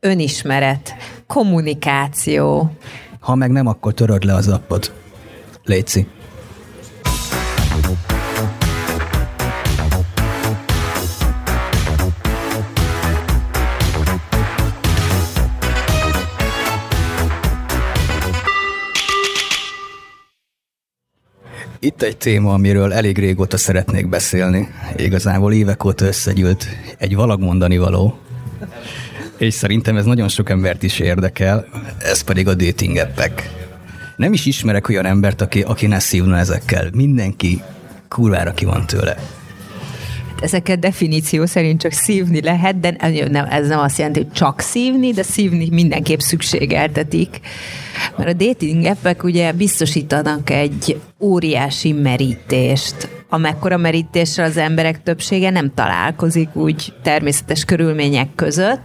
önismeret, kommunikáció. Ha meg nem, akkor töröd le az appot. Léci. Itt egy téma, amiről elég régóta szeretnék beszélni. Igazából évek óta összegyűlt egy valag mondani való, és szerintem ez nagyon sok embert is érdekel, ez pedig a dating appek. Nem is ismerek olyan embert, aki, aki ne szívna ezekkel. Mindenki kurvára ki van tőle ezeket definíció szerint csak szívni lehet, de nem, ez nem azt jelenti, hogy csak szívni, de szívni mindenképp szükségeltetik. Mert a dating appek ugye biztosítanak egy óriási merítést, amekkora merítéssel az emberek többsége nem találkozik úgy természetes körülmények között,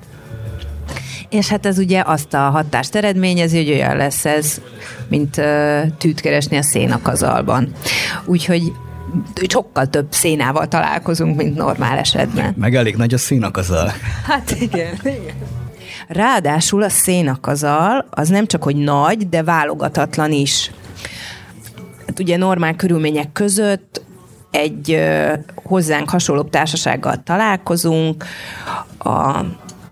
és hát ez ugye azt a hatást eredményezi, hogy olyan lesz ez, mint tűt keresni a szénakazalban. Úgyhogy sokkal több szénával találkozunk, mint normál esetben. Meg elég nagy a szénakazal. Hát igen, igen. Ráadásul a szénakazal az nem csak, hogy nagy, de válogatatlan is. Hát ugye normál körülmények között egy ö, hozzánk hasonló társasággal találkozunk, a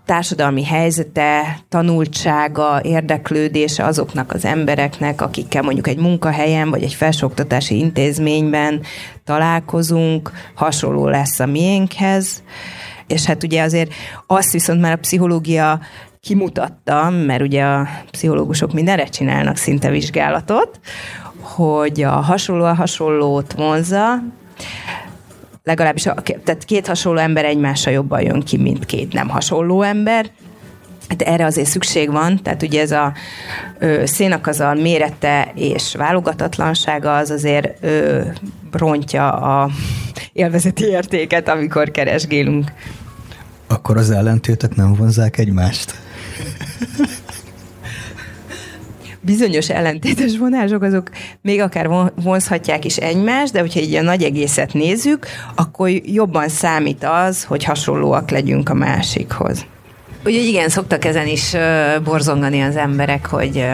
társadalmi helyzete, tanultsága, érdeklődése azoknak az embereknek, akikkel mondjuk egy munkahelyen vagy egy felsőoktatási intézményben találkozunk, hasonló lesz a miénkhez. És hát ugye azért azt viszont már a pszichológia kimutatta, mert ugye a pszichológusok mindenre csinálnak szinte vizsgálatot, hogy a hasonló a hasonlót vonza, legalábbis a, tehát két hasonló ember egymással jobban jön ki, mint két nem hasonló ember. Hát erre azért szükség van, tehát ugye ez a ö, szénakazal mérete és válogatatlansága az azért ö, rontja a élvezeti értéket, amikor keresgélünk. Akkor az ellentétek nem vonzák egymást? bizonyos ellentétes vonások, azok még akár vonzhatják is egymást, de hogyha így a nagy egészet nézzük, akkor jobban számít az, hogy hasonlóak legyünk a másikhoz. Úgyhogy igen, szoktak ezen is borzongani az emberek, hogy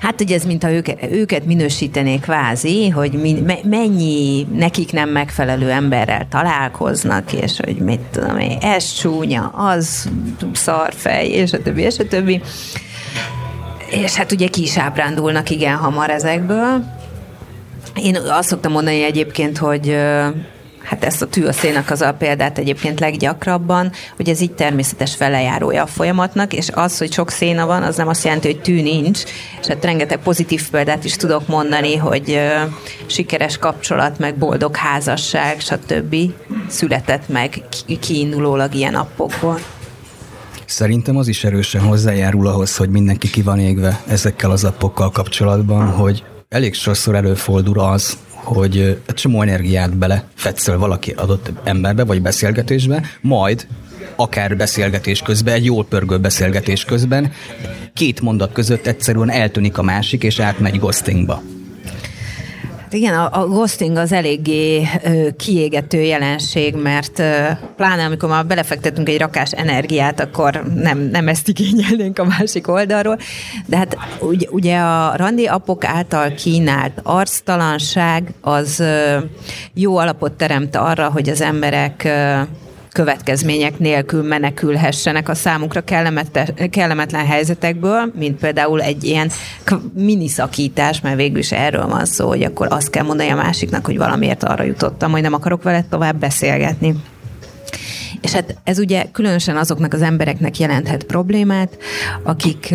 Hát ugye ez, mintha őket, őket minősítenék kvázi, hogy mi, mennyi nekik nem megfelelő emberrel találkoznak, és hogy mit tudom én, ez csúnya, az szarfej, és a többi, és a többi. És hát ugye ki is ábrándulnak igen hamar ezekből. Én azt szoktam mondani egyébként, hogy hát ezt a tű a szénak az a példát egyébként leggyakrabban, hogy ez így természetes felejárója a folyamatnak, és az, hogy sok széna van, az nem azt jelenti, hogy tű nincs, és hát rengeteg pozitív példát is tudok mondani, hogy sikeres kapcsolat, meg boldog házasság, stb. született meg kiindulólag ilyen appokból. Szerintem az is erősen hozzájárul ahhoz, hogy mindenki ki van égve ezekkel az appokkal kapcsolatban, hogy elég sokszor előfordul az, hogy egy csomó energiát bele fetszel valaki adott emberbe, vagy beszélgetésbe, majd akár beszélgetés közben, egy jól pörgő beszélgetés közben, két mondat között egyszerűen eltűnik a másik, és átmegy ghostingba. Hát igen, a, a ghosting az eléggé ö, kiégető jelenség, mert ö, pláne amikor már belefektetünk egy rakás energiát, akkor nem, nem ezt igényelnénk a másik oldalról. De hát ugye, ugye a randi apok által kínált arctalanság az ö, jó alapot teremt arra, hogy az emberek ö, következmények nélkül menekülhessenek a számukra kellemetlen helyzetekből, mint például egy ilyen miniszakítás, mert végül is erről van szó, hogy akkor azt kell mondani a másiknak, hogy valamiért arra jutottam, hogy nem akarok veled tovább beszélgetni. És hát ez ugye különösen azoknak az embereknek jelenthet problémát, akik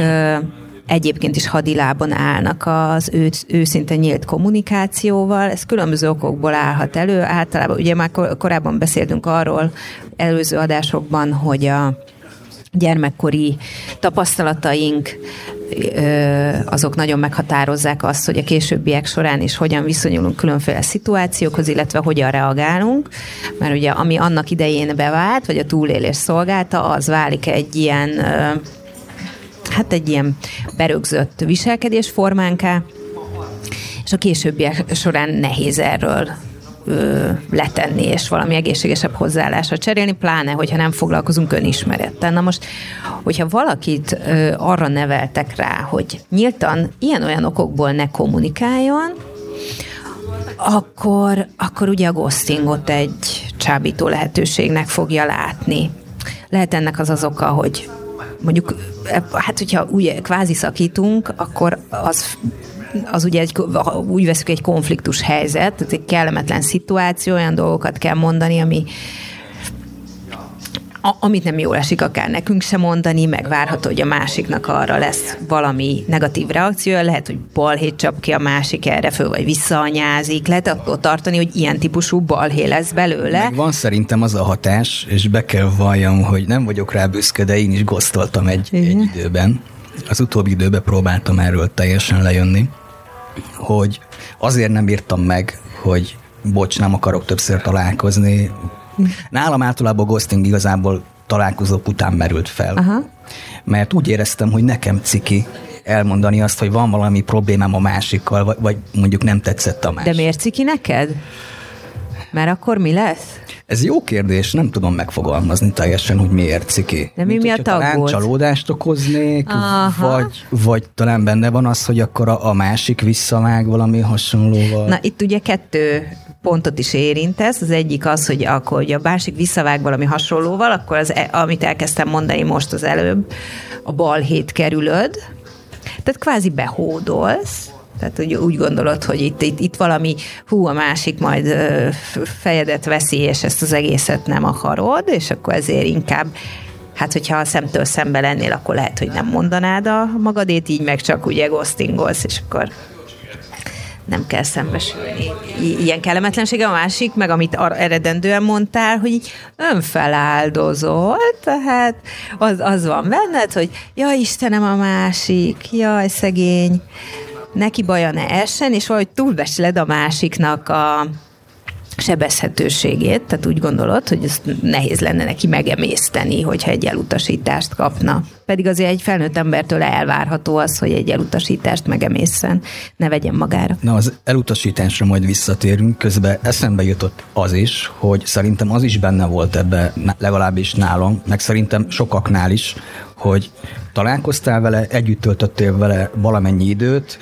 egyébként is hadilában állnak az ő, őszinte nyílt kommunikációval. Ez különböző okokból állhat elő. Általában ugye már korábban beszéltünk arról előző adásokban, hogy a gyermekkori tapasztalataink azok nagyon meghatározzák azt, hogy a későbbiek során is hogyan viszonyulunk különféle szituációkhoz, illetve hogyan reagálunk, mert ugye ami annak idején bevált, vagy a túlélés szolgálta, az válik egy ilyen hát egy ilyen berögzött viselkedésformánká, és a későbbiek során nehéz erről ö, letenni, és valami egészségesebb hozzáállásra cserélni, pláne, hogyha nem foglalkozunk önismerettel. Na most, hogyha valakit ö, arra neveltek rá, hogy nyíltan ilyen-olyan okokból ne kommunikáljon, akkor, akkor ugye a ghostingot egy csábító lehetőségnek fogja látni. Lehet ennek az az oka, hogy mondjuk, hát hogyha úgy kvázi szakítunk, akkor az az ugye egy, úgy veszük egy konfliktus helyzet, ez egy kellemetlen szituáció, olyan dolgokat kell mondani, ami, a, amit nem jól esik akár nekünk sem mondani, meg várható, hogy a másiknak arra lesz valami negatív reakció, lehet, hogy balhét csap ki a másik erre föl, vagy visszaanyázik, lehet attól tartani, hogy ilyen típusú balhé lesz belőle. Meg van szerintem az a hatás, és be kell valljam, hogy nem vagyok rá büszke, de én is gosztoltam egy, egy időben. Az utóbbi időben próbáltam erről teljesen lejönni, hogy azért nem írtam meg, hogy bocs, nem akarok többször találkozni, Nálam általában a ghosting igazából találkozók után merült fel. Aha. Mert úgy éreztem, hogy nekem ciki elmondani azt, hogy van valami problémám a másikkal, vagy, vagy mondjuk nem tetszett a másik. De miért ciki neked? Mert akkor mi lesz? Ez jó kérdés, nem tudom megfogalmazni teljesen, hogy miért ciki. De mi Mint, miatt talán csalódást okoznék, vagy, vagy talán benne van az, hogy akkor a, a másik visszavág valami hasonlóval. Na itt ugye kettő pontot is érintesz. Az egyik az, hogy akkor hogy a másik visszavág valami hasonlóval, akkor az, e, amit elkezdtem mondani most az előbb, a balhét kerülöd, tehát kvázi behódolsz, tehát úgy, úgy gondolod, hogy itt, itt, itt valami, hú, a másik majd fejedet veszi, és ezt az egészet nem akarod, és akkor ezért inkább hát hogyha a szemtől szembe lennél, akkor lehet, hogy nem mondanád a magadét, így meg csak ugye ghostingolsz, és akkor nem kell szembesülni ilyen kellemetlensége. A másik, meg amit eredendően mondtál, hogy így önfeláldozol, tehát az, az van benned, hogy ja Istenem a másik, jaj szegény, neki baja ne essen, és valahogy túlbesled a másiknak a, sebezhetőségét, tehát úgy gondolod, hogy ezt nehéz lenne neki megemészteni, hogyha egy elutasítást kapna. Pedig azért egy felnőtt embertől elvárható az, hogy egy elutasítást megemészen, ne vegyen magára. Na, az elutasításra majd visszatérünk, közben eszembe jutott az is, hogy szerintem az is benne volt ebbe, legalábbis nálam, meg szerintem sokaknál is, hogy találkoztál vele, együtt töltöttél vele valamennyi időt,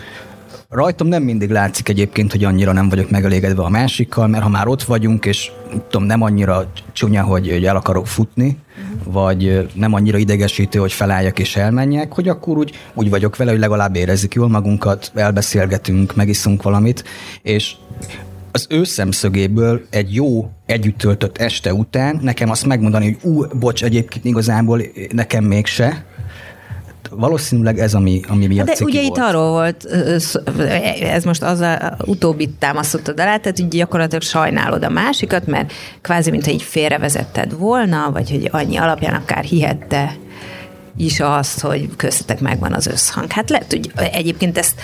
Rajtam nem mindig látszik egyébként, hogy annyira nem vagyok megelégedve a másikkal, mert ha már ott vagyunk, és tudom, nem annyira csúnya, hogy, hogy el akarok futni, vagy nem annyira idegesítő, hogy felálljak és elmenjek, hogy akkor úgy, úgy vagyok vele, hogy legalább érezzük jól magunkat, elbeszélgetünk, megiszunk valamit, és az ő szemszögéből egy jó együtt töltött este után nekem azt megmondani, hogy ú, bocs, egyébként igazából nekem mégse, valószínűleg ez, ami, ami miatt De ugye volt. itt arról volt, ez most az a utóbbi támasztottad alá, tehát így gyakorlatilag sajnálod a másikat, mert kvázi, mintha így félrevezetted volna, vagy hogy annyi alapján akár hihette is azt, hogy köztetek megvan az összhang. Hát lehet, hogy egyébként ezt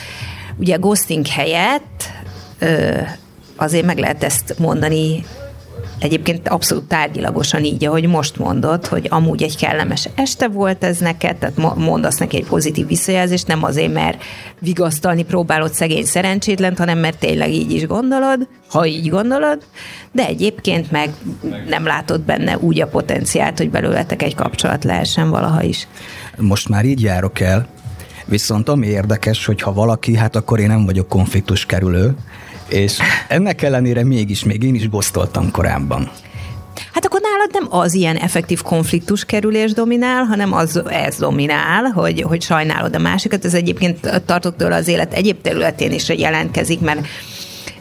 ugye a ghosting helyett azért meg lehet ezt mondani Egyébként abszolút tárgyilagosan így, ahogy most mondod, hogy amúgy egy kellemes este volt ez neked, tehát mondasz neki egy pozitív visszajelzést, nem azért, mert vigasztalni próbálod szegény szerencsétlent, hanem mert tényleg így is gondolod, ha így gondolod, de egyébként meg nem látod benne úgy a potenciált, hogy belőletek egy kapcsolat lehessen valaha is. Most már így járok el, Viszont ami érdekes, hogy ha valaki, hát akkor én nem vagyok konfliktus kerülő, és ennek ellenére mégis, még én is gosztoltam korábban. Hát akkor nálad nem az ilyen effektív konfliktus kerülés dominál, hanem az ez dominál, hogy, hogy sajnálod a másikat. Ez egyébként tartok tőle az élet egyéb területén is jelentkezik, mert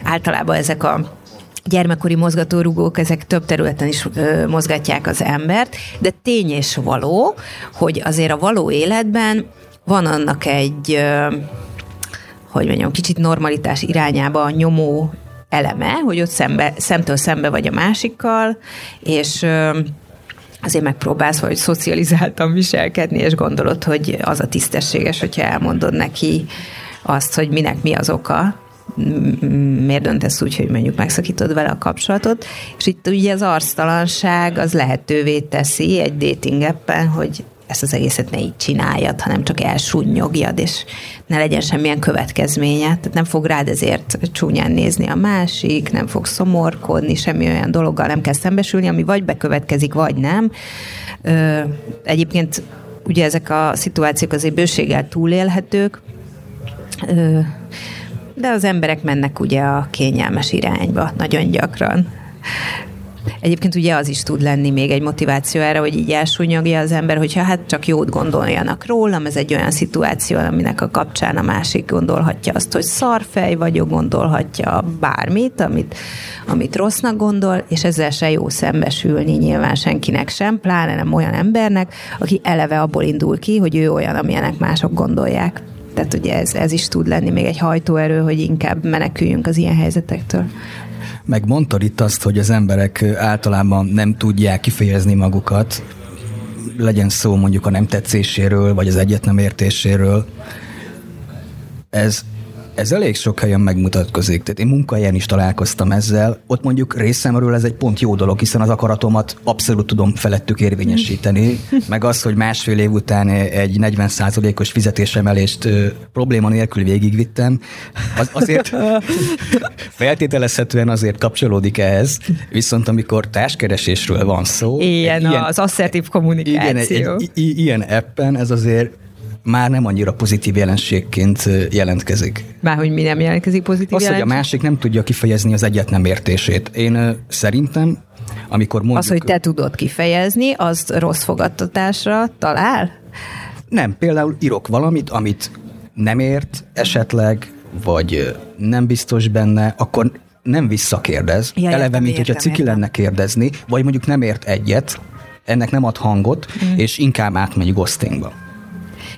általában ezek a gyermekkori mozgatórugók, ezek több területen is ö, mozgatják az embert, de tény és való, hogy azért a való életben van annak egy ö, hogy mondjam, kicsit normalitás irányába a nyomó eleme, hogy ott szembe, szemtől szembe vagy a másikkal, és azért megpróbálsz hogy szocializáltan viselkedni, és gondolod, hogy az a tisztességes, hogyha elmondod neki azt, hogy minek mi az oka, miért döntesz úgy, hogy mondjuk megszakítod vele a kapcsolatot, és itt ugye az arctalanság az lehetővé teszi egy dating appen, hogy ezt az egészet ne így csináljad, hanem csak elsúnyogjad, és ne legyen semmilyen következménye. Tehát nem fog rád ezért csúnyán nézni a másik, nem fog szomorkodni, semmi olyan dologgal nem kell szembesülni, ami vagy bekövetkezik, vagy nem. Egyébként ugye ezek a szituációk azért bőséggel túlélhetők, de az emberek mennek ugye a kényelmes irányba nagyon gyakran. Egyébként ugye az is tud lenni még egy motiváció erre, hogy így elsúnyogja az ember, hogyha hát csak jót gondoljanak rólam, ez egy olyan szituáció, aminek a kapcsán a másik gondolhatja azt, hogy szarfej vagyok, gondolhatja bármit, amit, amit rossznak gondol, és ezzel se jó szembesülni nyilván senkinek sem, pláne nem olyan embernek, aki eleve abból indul ki, hogy ő olyan, amilyenek mások gondolják. Tehát ugye ez, ez is tud lenni még egy hajtóerő, hogy inkább meneküljünk az ilyen helyzetektől. Meg mondtad itt azt, hogy az emberek általában nem tudják kifejezni magukat, legyen szó mondjuk a nem tetszéséről, vagy az egyet értéséről. Ez ez elég sok helyen megmutatkozik. Tehát én munkahelyen is találkoztam ezzel. Ott mondjuk részemről ez egy pont jó dolog, hiszen az akaratomat abszolút tudom felettük érvényesíteni. Meg az, hogy másfél év után egy 40%-os fizetésemelést probléma nélkül végigvittem, az azért feltételezhetően azért kapcsolódik ehhez. Viszont amikor társkeresésről van szó. Ilyen, ilyen az asszertív kommunikáció. Igen, egy, egy, egy, ilyen appen ez azért már nem annyira pozitív jelenségként jelentkezik. Már hogy mi nem jelentkezik pozitív Az, jelenség? hogy a másik nem tudja kifejezni az egyet nem értését. Én szerintem, amikor mondjuk... Az, hogy te tudod kifejezni, az rossz fogadtatásra talál? Nem, például írok valamit, amit nem ért esetleg, vagy nem biztos benne, akkor nem visszakérdez. Ja, Eleve, mint hogyha ciki értem. lenne kérdezni, vagy mondjuk nem ért egyet, ennek nem ad hangot, mm. és inkább átmegy ghostingba.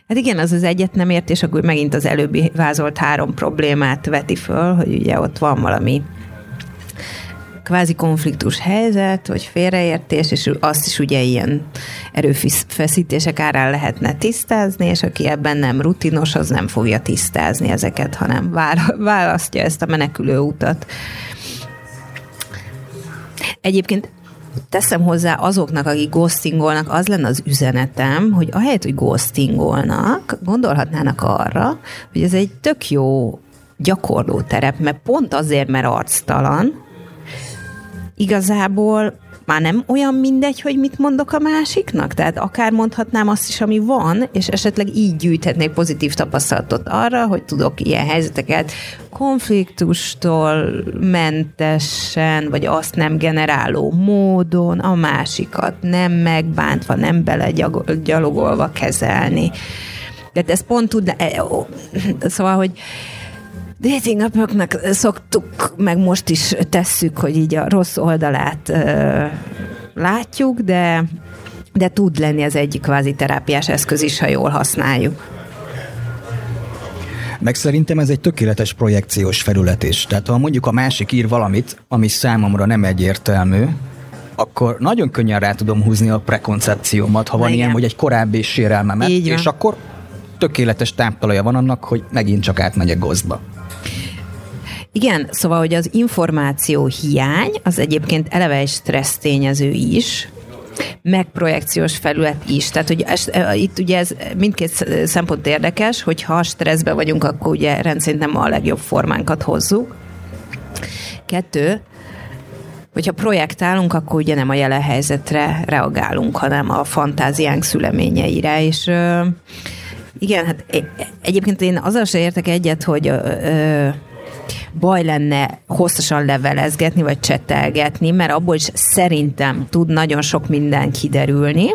Hát igen, az az egyet nem ért, és akkor megint az előbbi vázolt három problémát veti föl, hogy ugye ott van valami kvázi konfliktus helyzet, vagy félreértés, és azt is ugye ilyen erőfeszítések árán lehetne tisztázni, és aki ebben nem rutinos, az nem fogja tisztázni ezeket, hanem választja ezt a menekülő utat. Egyébként teszem hozzá azoknak, akik ghostingolnak, az lenne az üzenetem, hogy ahelyett, hogy ghostingolnak, gondolhatnának arra, hogy ez egy tök jó gyakorló terep, mert pont azért, mert arctalan, igazából már nem olyan mindegy, hogy mit mondok a másiknak? Tehát akár mondhatnám azt is, ami van, és esetleg így gyűjthetnék pozitív tapasztalatot arra, hogy tudok ilyen helyzeteket konfliktustól mentesen, vagy azt nem generáló módon, a másikat nem megbántva, nem belegyalogolva kezelni. Tehát ez pont tudna, e, szóval, hogy dating appoknak szoktuk, meg most is tesszük, hogy így a rossz oldalát ö, látjuk, de, de tud lenni az egyik kvázi terápiás eszköz is, ha jól használjuk. Meg szerintem ez egy tökéletes projekciós felület is. Tehát ha mondjuk a másik ír valamit, ami számomra nem egyértelmű, akkor nagyon könnyen rá tudom húzni a prekoncepciómat, ha van Igen. ilyen, hogy egy korábbi sérelmemet, és akkor tökéletes táptalaja van annak, hogy megint csak átmegyek gozba. Igen, szóval, hogy az információ hiány, az egyébként eleve egy stressz tényező is, meg projekciós felület is. Tehát, hogy ez, e, itt ugye ez mindkét szempont érdekes, hogy ha stresszben vagyunk, akkor ugye rendszerint nem a legjobb formánkat hozzuk. Kettő, hogyha projektálunk, akkor ugye nem a jelen helyzetre reagálunk, hanem a fantáziánk szüleményeire, és igen, hát egyébként én azzal se értek egyet, hogy baj lenne hosszasan levelezgetni, vagy csetelgetni, mert abból is szerintem tud nagyon sok minden kiderülni.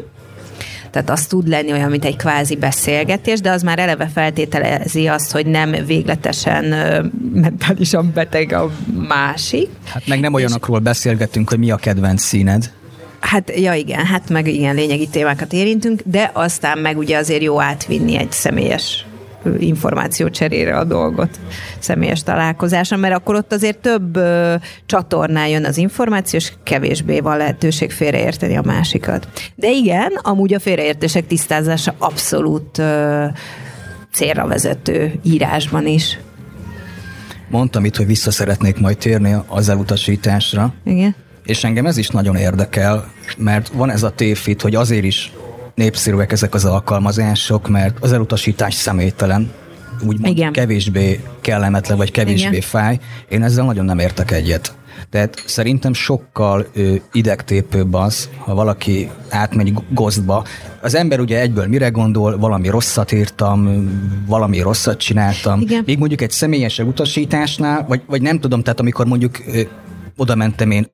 Tehát az tud lenni olyan, mint egy kvázi beszélgetés, de az már eleve feltételezi azt, hogy nem végletesen mentálisan beteg a másik. Hát meg nem olyanokról beszélgetünk, hogy mi a kedvenc színed. Hát, ja igen, hát meg igen, lényegi témákat érintünk, de aztán meg ugye azért jó átvinni egy személyes információ cserére a dolgot személyes találkozáson, mert akkor ott azért több ö, csatornán jön az információ, és kevésbé van lehetőség félreérteni a másikat. De igen, amúgy a félreértések tisztázása abszolút ö, célra vezető írásban is. Mondtam itt, hogy vissza szeretnék majd térni az elutasításra. Igen. És engem ez is nagyon érdekel, mert van ez a tévhit, hogy azért is népszerűek ezek az alkalmazások, mert az elutasítás személytelen, úgymond Igen. kevésbé kellemetlen, vagy kevésbé Igen. fáj. Én ezzel nagyon nem értek egyet. Tehát szerintem sokkal ö, idegtépőbb az, ha valaki átmegy gozdba. Az ember ugye egyből mire gondol, valami rosszat írtam, valami rosszat csináltam. Igen. Még mondjuk egy személyes utasításnál, vagy, vagy nem tudom, tehát amikor mondjuk ö, oda mentem én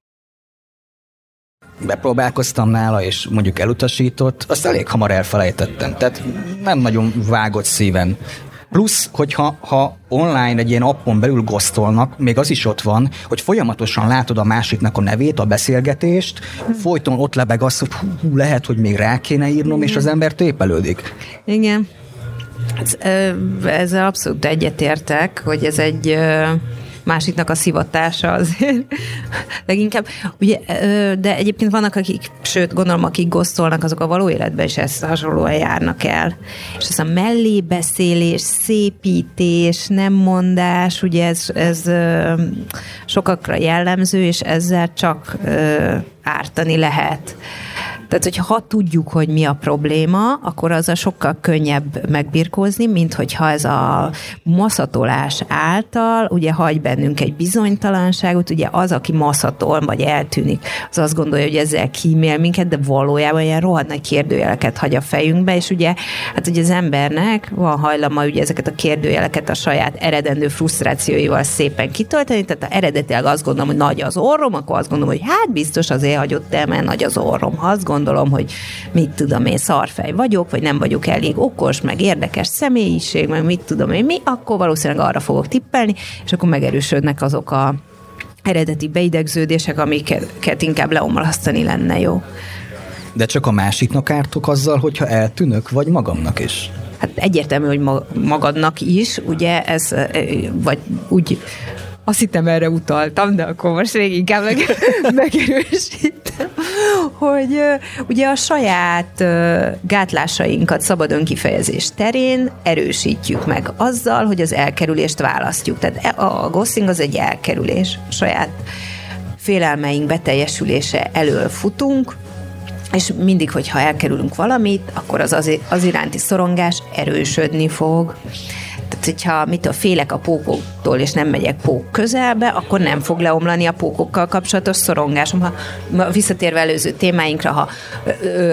bepróbálkoztam nála, és mondjuk elutasított, azt elég hamar elfelejtettem. Tehát nem nagyon vágott szíven Plusz, hogyha ha online egy ilyen appon belül gosztolnak, még az is ott van, hogy folyamatosan látod a másiknak a nevét, a beszélgetést, folyton ott lebeg az, hogy hú, lehet, hogy még rá kéne írnom, és az ember tépelődik. Igen. Ez, ezzel abszolút egyetértek, hogy ez egy másiknak a szivatása azért. Leginkább, ugye, de egyébként vannak, akik, sőt, gondolom, akik gosztolnak, azok a való életben is ezt hasonlóan járnak el. És ez a mellébeszélés, szépítés, nem mondás, ugye ez, ez sokakra jellemző, és ezzel csak ártani lehet. Tehát, hogyha ha tudjuk, hogy mi a probléma, akkor az a sokkal könnyebb megbirkózni, mint hogyha ez a maszatolás által ugye hagy bennünk egy bizonytalanságot, ugye az, aki maszatol, vagy eltűnik, az azt gondolja, hogy ezzel kímél minket, de valójában ilyen rohadt nagy kérdőjeleket hagy a fejünkbe, és ugye, hát ugye az embernek van hajlama ugye ezeket a kérdőjeleket a saját eredendő frusztrációival szépen kitölteni, tehát eredetileg azt gondolom, hogy nagy az orrom, akkor azt gondolom, hogy hát biztos azért hagyott el, mert nagy az orrom. Ha azt gondolom, hogy mit tudom én, szarfej vagyok, vagy nem vagyok elég okos, meg érdekes személyiség, meg mit tudom én mi, akkor valószínűleg arra fogok tippelni, és akkor megerősödnek azok a eredeti beidegződések, amiket inkább leomlasztani lenne jó. De csak a másiknak ártok azzal, hogyha eltűnök, vagy magamnak is? Hát egyértelmű, hogy magadnak is, ugye ez, vagy úgy azt hittem erre utaltam, de akkor most még inkább meg, megerősítem, hogy ugye a saját gátlásainkat szabad önkifejezés terén erősítjük meg azzal, hogy az elkerülést választjuk. Tehát e, a ghosting az egy elkerülés. A saját félelmeink beteljesülése elől futunk, és mindig, hogyha elkerülünk valamit, akkor az, az, az iránti szorongás erősödni fog. Tehát, hogyha mit a félek a pókoktól, és nem megyek pók közelbe, akkor nem fog leomlani a pókokkal kapcsolatos szorongásom. Ha visszatérve előző témáinkra, ha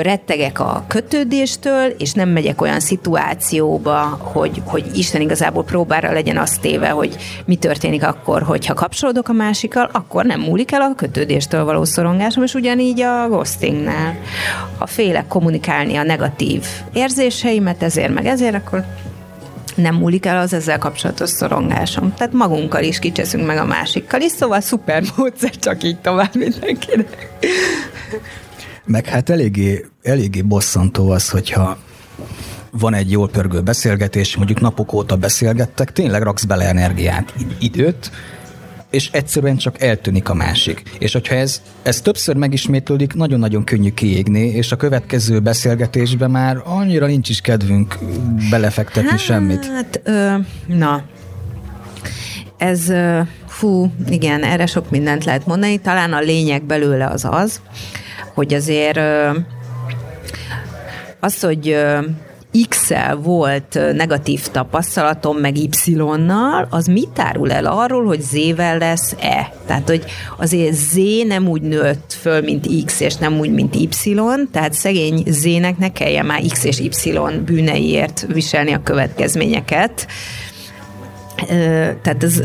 rettegek a kötődéstől, és nem megyek olyan szituációba, hogy, hogy Isten igazából próbára legyen azt téve, hogy mi történik akkor, hogyha kapcsolódok a másikkal, akkor nem múlik el a kötődéstől való szorongásom, és ugyanígy a ghostingnál. Ha félek kommunikálni a negatív érzéseimet, ezért meg ezért, akkor nem múlik el az ezzel kapcsolatos szorongásom. Tehát magunkkal is kicseszünk meg a másikkal is, szóval szuper módszer, csak így tovább mindenkinek. Meg hát eléggé, eléggé bosszantó az, hogyha van egy jól pörgő beszélgetés, mondjuk napok óta beszélgettek, tényleg raksz bele energiát, időt, és egyszerűen csak eltűnik a másik. És hogyha ez, ez többször megismétlődik, nagyon-nagyon könnyű kiégni, és a következő beszélgetésben már annyira nincs is kedvünk belefektetni hát, semmit. Hát, na, ez, fú, igen, erre sok mindent lehet mondani. Talán a lényeg belőle az az, hogy azért az, hogy X-el volt negatív tapasztalatom, meg Y-nal, az mit árul el arról, hogy Z-vel lesz-e? Tehát, hogy azért Z nem úgy nőtt föl, mint X, és nem úgy, mint Y, tehát szegény Z-nek ne kelljen már X és Y bűneiért viselni a következményeket. Tehát ez,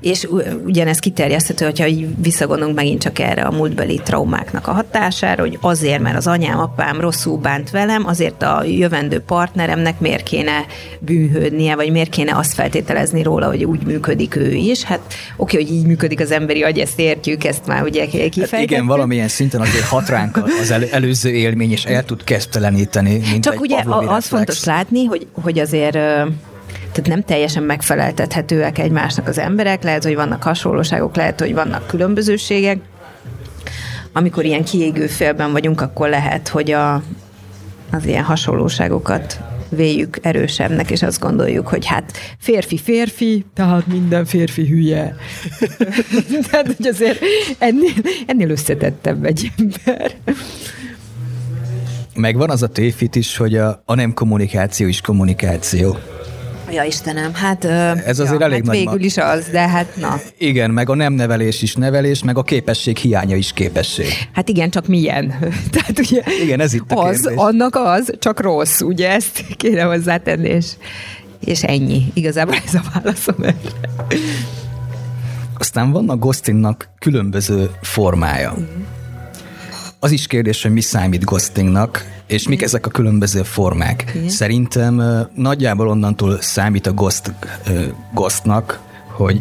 és ugyanez kiterjeszthető, hogyha visszagondolunk megint csak erre a múltbeli traumáknak a hatására, hogy azért, mert az anyám, apám rosszul bánt velem, azért a jövendő partneremnek miért kéne bűnhődnie, vagy miért kéne azt feltételezni róla, hogy úgy működik ő is. Hát oké, hogy így működik az emberi agy, ezt értjük, ezt már ugye kifejtettük. Hát igen, valamilyen szinten azért hat ránk az elő, előző élmény, és el tud kezdteleníteni, mint Csak ugye az fontos látni, hogy, hogy azért tehát nem teljesen megfeleltethetőek egymásnak az emberek, lehet, hogy vannak hasonlóságok, lehet, hogy vannak különbözőségek. Amikor ilyen kiégő félben vagyunk, akkor lehet, hogy a, az ilyen hasonlóságokat véljük erősebbnek, és azt gondoljuk, hogy hát férfi-férfi, tehát minden férfi hülye. tehát, hogy azért ennél, ennél összetettebb egy ember. Meg van az a tévhit is, hogy a, a nem kommunikáció is kommunikáció. Ja, Istenem, hát... Ez azért ja, elég hát nagy végül is az, de hát na. Igen, meg a nem nevelés is nevelés, meg a képesség hiánya is képesség. Hát igen, csak milyen. Tehát ugye Igen, ez itt a az, kérdés. annak az, csak rossz, ugye ezt kéne hozzátenni, és, és ennyi. Igazából ez a válaszom erre. Aztán van a ghostingnak különböző formája. Az is kérdés, hogy mi számít ghostingnak, és mik ezek a különböző formák. Igen. Szerintem nagyjából onnantól számít a ghost, ghostnak, hogy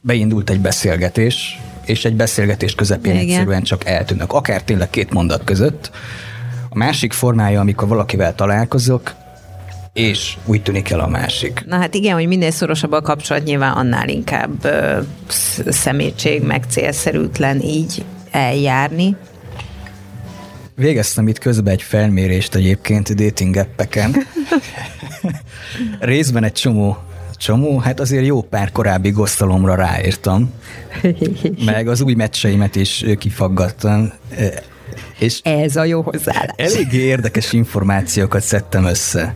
beindult egy beszélgetés, és egy beszélgetés közepén Igen. egyszerűen csak eltűnök. Akár tényleg két mondat között. A másik formája, amikor valakivel találkozok, és úgy tűnik el a másik. Na hát igen, hogy minél szorosabb a kapcsolat, nyilván annál inkább ö, sz- szemétség, meg célszerűtlen így eljárni. Végeztem itt közben egy felmérést egyébként dating appeken. Részben egy csomó, csomó, hát azért jó pár korábbi gosztalomra ráírtam, meg az új meccseimet is kifaggattam, Eh, és Ez a jó hozzáállás. eléggé érdekes információkat szedtem össze.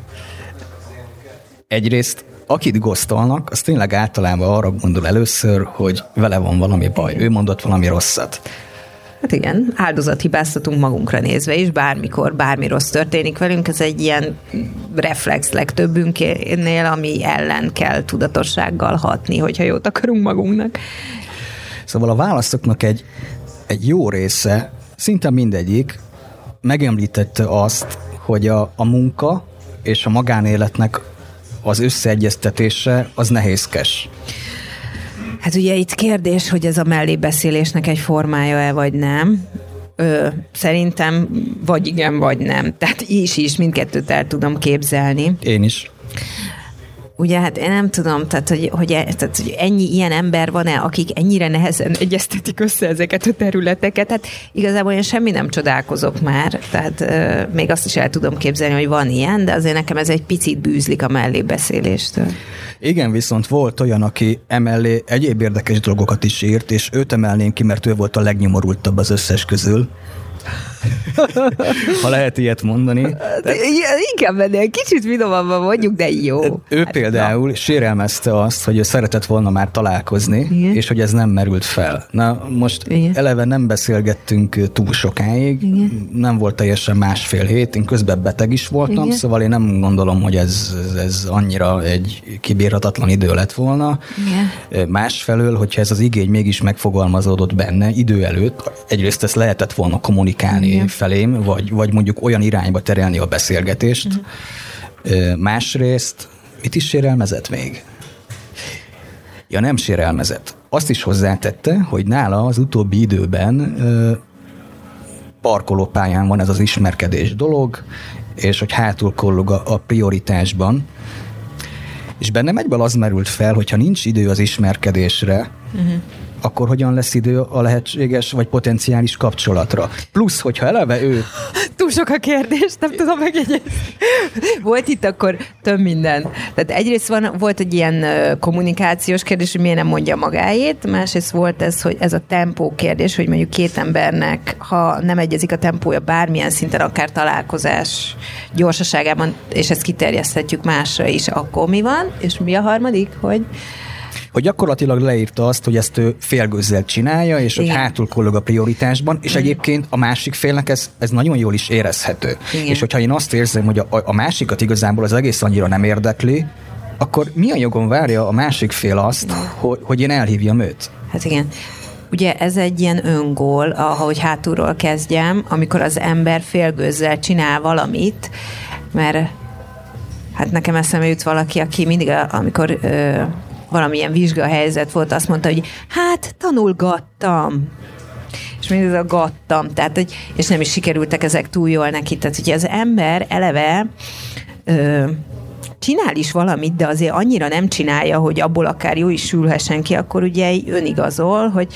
Egyrészt, akit gosztolnak, az tényleg általában arra gondol először, hogy vele van valami baj, ő mondott valami rosszat. Hát igen, áldozathibáztatunk magunkra nézve is, bármikor, bármi rossz történik velünk, ez egy ilyen reflex legtöbbünknél, ami ellen kell tudatossággal hatni, hogyha jót akarunk magunknak. Szóval a válaszoknak egy, egy jó része, szinte mindegyik megemlítette azt, hogy a, a munka és a magánéletnek az összeegyeztetése az nehézkes. Hát ugye itt kérdés, hogy ez a mellébeszélésnek egy formája-e, vagy nem. Ö, szerintem vagy igen, vagy nem. Tehát is is mindkettőt el tudom képzelni. Én is. Ugye hát én nem tudom, tehát hogy, hogy, e- tehát, hogy ennyi ilyen ember van-e, akik ennyire nehezen egyeztetik össze ezeket a területeket, hát igazából én semmi nem csodálkozok már, tehát euh, még azt is el tudom képzelni, hogy van ilyen, de azért nekem ez egy picit bűzlik a mellébeszéléstől. Igen, viszont volt olyan, aki emellé egyéb érdekes dolgokat is írt, és őt emelném ki, mert ő volt a legnyomorultabb az összes közül. ha lehet ilyet mondani. De inkább ennél kicsit finomabban mondjuk, de jó. Ő Hát, például sérelmezte azt, hogy ő szeretett volna már találkozni, Igen. és hogy ez nem merült fel. Na most Igen. eleve nem beszélgettünk túl sokáig, Igen. nem volt teljesen másfél hét, én közben beteg is voltam, Igen. szóval én nem gondolom, hogy ez, ez, ez annyira egy kibírhatatlan idő lett volna. Igen. Másfelől, hogyha ez az igény mégis megfogalmazódott benne idő előtt, egyrészt ezt lehetett volna kommunikálni Igen. felém, vagy, vagy mondjuk olyan irányba terelni a beszélgetést. Uh-huh. Másrészt, mit is sérelmezett még? Ja, nem sérelmezett. Azt is hozzátette, hogy nála az utóbbi időben parkolópályán van ez az ismerkedés dolog, és hogy hátul kollog a, a prioritásban. És bennem egyből az merült fel, hogyha nincs idő az ismerkedésre, uh-huh. Akkor hogyan lesz idő a lehetséges vagy potenciális kapcsolatra. Plusz, hogyha eleve ő Túl sok a kérdés, nem tudom megjegyezni. Volt itt akkor több minden. Tehát egyrészt van, volt egy ilyen kommunikációs kérdés, hogy miért nem mondja magáét, másrészt volt ez, hogy ez a tempó kérdés, hogy mondjuk két embernek, ha nem egyezik a tempója bármilyen szinten, akár találkozás gyorsaságában, és ezt kiterjeszthetjük másra is, akkor mi van? És mi a harmadik? Hogy hogy gyakorlatilag leírta azt, hogy ezt ő félgőzzel csinálja, és hogy Igen. hátul kollog a prioritásban, és egyébként a másik félnek ez, ez nagyon jól is érezhető. Igen. És hogyha én azt érzem, hogy a, a másikat igazából az egész annyira nem érdekli, akkor milyen jogon várja a másik fél azt, hogy, hogy én elhívjam őt? Hát igen. Ugye ez egy ilyen öngól, ahogy hátulról kezdjem, amikor az ember félgőzzel csinál valamit, mert hát nekem eszembe jut valaki, aki mindig, a- amikor ö, valamilyen vizsgahelyzet volt, azt mondta, hogy hát tanulgattam. És mindig ez a gattam, tehát, hogy, és nem is sikerültek ezek túl jól neki. Tehát, hogy az ember eleve ö, csinál is valamit, de azért annyira nem csinálja, hogy abból akár jó is sülhessen ki, akkor ugye önigazol, hogy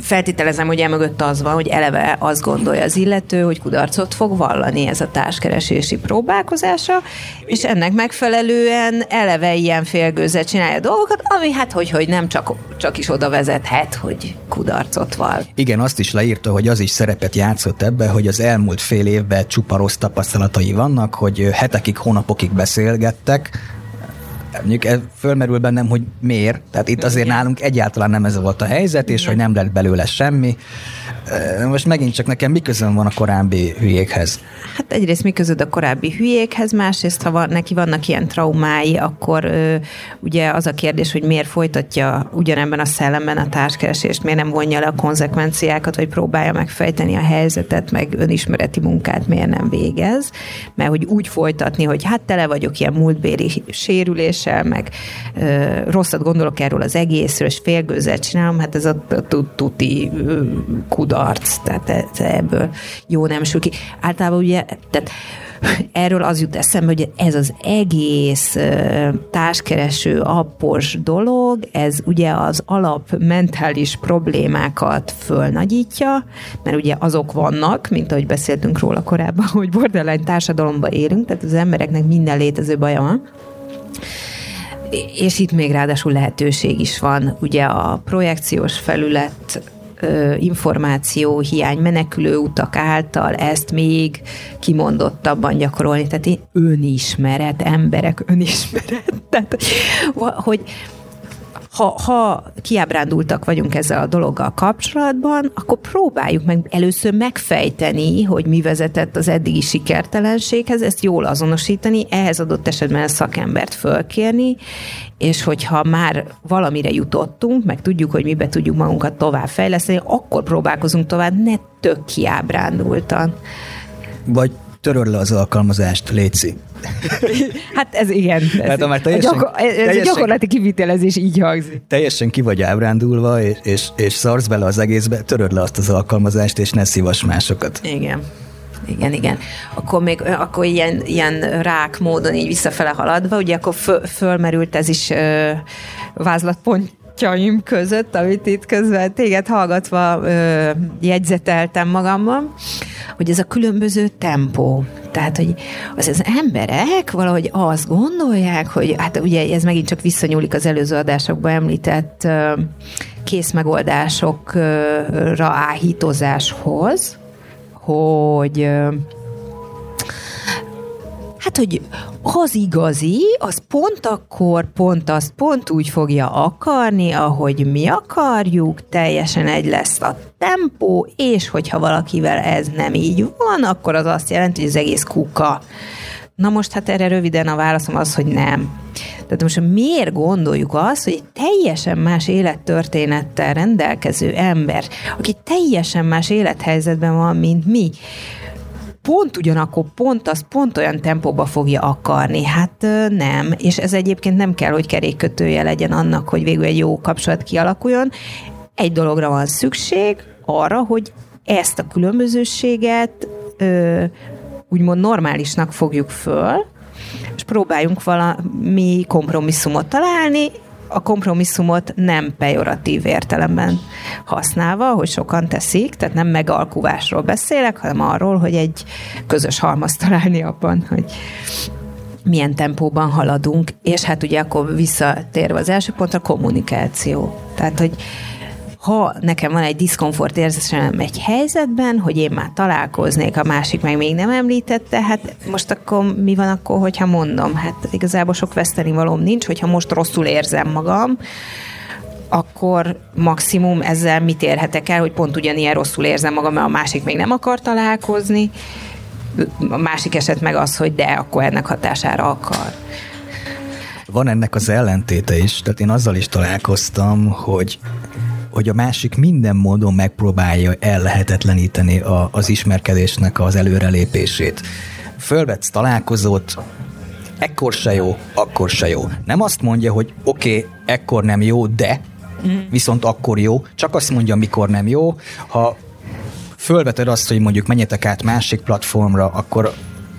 Feltételezem, hogy emögött az van, hogy eleve azt gondolja az illető, hogy kudarcot fog vallani ez a társkeresési próbálkozása, és ennek megfelelően eleve ilyen félgőzet csinálja dolgokat, ami hát hogy, hogy nem csak, csak is oda vezethet, hogy kudarcot val. Igen, azt is leírta, hogy az is szerepet játszott ebbe, hogy az elmúlt fél évben csupa rossz tapasztalatai vannak, hogy hetekig, hónapokig beszélgettek, mondjuk fölmerül bennem, hogy miért. Tehát itt azért nálunk egyáltalán nem ez volt a helyzet, és hogy nem lett belőle semmi. Most megint csak nekem mi közön van a korábbi hülyékhez? Hát egyrészt mi közöd a korábbi hülyékhez, másrészt ha van, neki vannak ilyen traumái, akkor ö, ugye az a kérdés, hogy miért folytatja ugyanebben a szellemben a társkeresést, miért nem vonja le a konzekvenciákat, vagy próbálja megfejteni a helyzetet, meg önismereti munkát miért nem végez, mert hogy úgy folytatni, hogy hát tele vagyok ilyen múltbéli sérüléssel, meg ö, rosszat gondolok erről az egészről, és félgőzzel csinálom, hát ez a tuti kudarc, tehát ebből jó nem sül ki. Általában ugye, tehát erről az jut eszembe, hogy ez az egész társkereső appos dolog, ez ugye az alap mentális problémákat fölnagyítja, mert ugye azok vannak, mint ahogy beszéltünk róla korábban, hogy borderline társadalomban élünk, tehát az embereknek minden létező baja van, és itt még ráadásul lehetőség is van. Ugye a projekciós felület információ hiány, menekülő utak által ezt még kimondottabban gyakorolni. Tehát önismeret, emberek önismeret. Tehát, hogy ha, ha kiábrándultak vagyunk ezzel a dologgal kapcsolatban, akkor próbáljuk meg először megfejteni, hogy mi vezetett az eddigi sikertelenséghez, ezt jól azonosítani, ehhez adott esetben szakembert fölkérni, és hogyha már valamire jutottunk, meg tudjuk, hogy mibe tudjuk magunkat tovább fejleszteni, akkor próbálkozunk tovább, ne tök kiábrándultan. Vagy töröd le az alkalmazást, Léci. Hát ez igen. Ez, hát, már teljesen, a gyakor- ez teljesen, gyakorlati kivitelezés így hangzik. Teljesen ki vagy ábrándulva, és, és, és szarsz bele az egészbe, töröd le azt az alkalmazást, és ne szívas másokat. Igen. Igen, igen. Akkor még akkor ilyen, ilyen rák módon így visszafele haladva, ugye akkor föl, fölmerült ez is ö, vázlatpont pontjaim között, amit itt közben téged hallgatva ö, jegyzeteltem magamban, hogy ez a különböző tempó. Tehát, hogy az, az emberek valahogy azt gondolják, hogy hát ugye ez megint csak visszanyúlik az előző adásokban említett ö, készmegoldásokra áhítozáshoz, hogy Hát, hogy az igazi, az pont akkor, pont azt, pont úgy fogja akarni, ahogy mi akarjuk, teljesen egy lesz a tempó, és hogyha valakivel ez nem így van, akkor az azt jelenti, hogy az egész kuka. Na most hát erre röviden a válaszom az, hogy nem. Tehát most miért gondoljuk azt, hogy egy teljesen más élettörténettel rendelkező ember, aki teljesen más élethelyzetben van, mint mi, pont ugyanakkor pont az pont olyan tempóba fogja akarni. Hát nem, és ez egyébként nem kell, hogy kerékkötője legyen annak, hogy végül egy jó kapcsolat kialakuljon. Egy dologra van szükség, arra, hogy ezt a különbözőséget ö, úgymond normálisnak fogjuk föl, és próbáljunk valami kompromisszumot találni, a kompromisszumot nem pejoratív értelemben használva, hogy sokan teszik, tehát nem megalkuvásról beszélek, hanem arról, hogy egy közös halmaz találni abban, hogy milyen tempóban haladunk, és hát ugye akkor visszatérve az első pontra, kommunikáció. Tehát, hogy ha nekem van egy diszkomfort érzésem egy helyzetben, hogy én már találkoznék, a másik meg még nem említette, hát most akkor mi van akkor, hogyha mondom? Hát igazából sok veszteni valóm nincs, hogyha most rosszul érzem magam, akkor maximum ezzel mit érhetek el, hogy pont ugyanilyen rosszul érzem magam, mert a másik még nem akar találkozni, a másik eset meg az, hogy de, akkor ennek hatására akar. Van ennek az ellentéte is, tehát én azzal is találkoztam, hogy hogy a másik minden módon megpróbálja ellehetetleníteni a, az ismerkedésnek az előrelépését. Fölvetsz találkozót, ekkor se jó, akkor se jó. Nem azt mondja, hogy oké, okay, ekkor nem jó, de viszont akkor jó, csak azt mondja, mikor nem jó. Ha fölveted azt, hogy mondjuk menjetek át másik platformra, akkor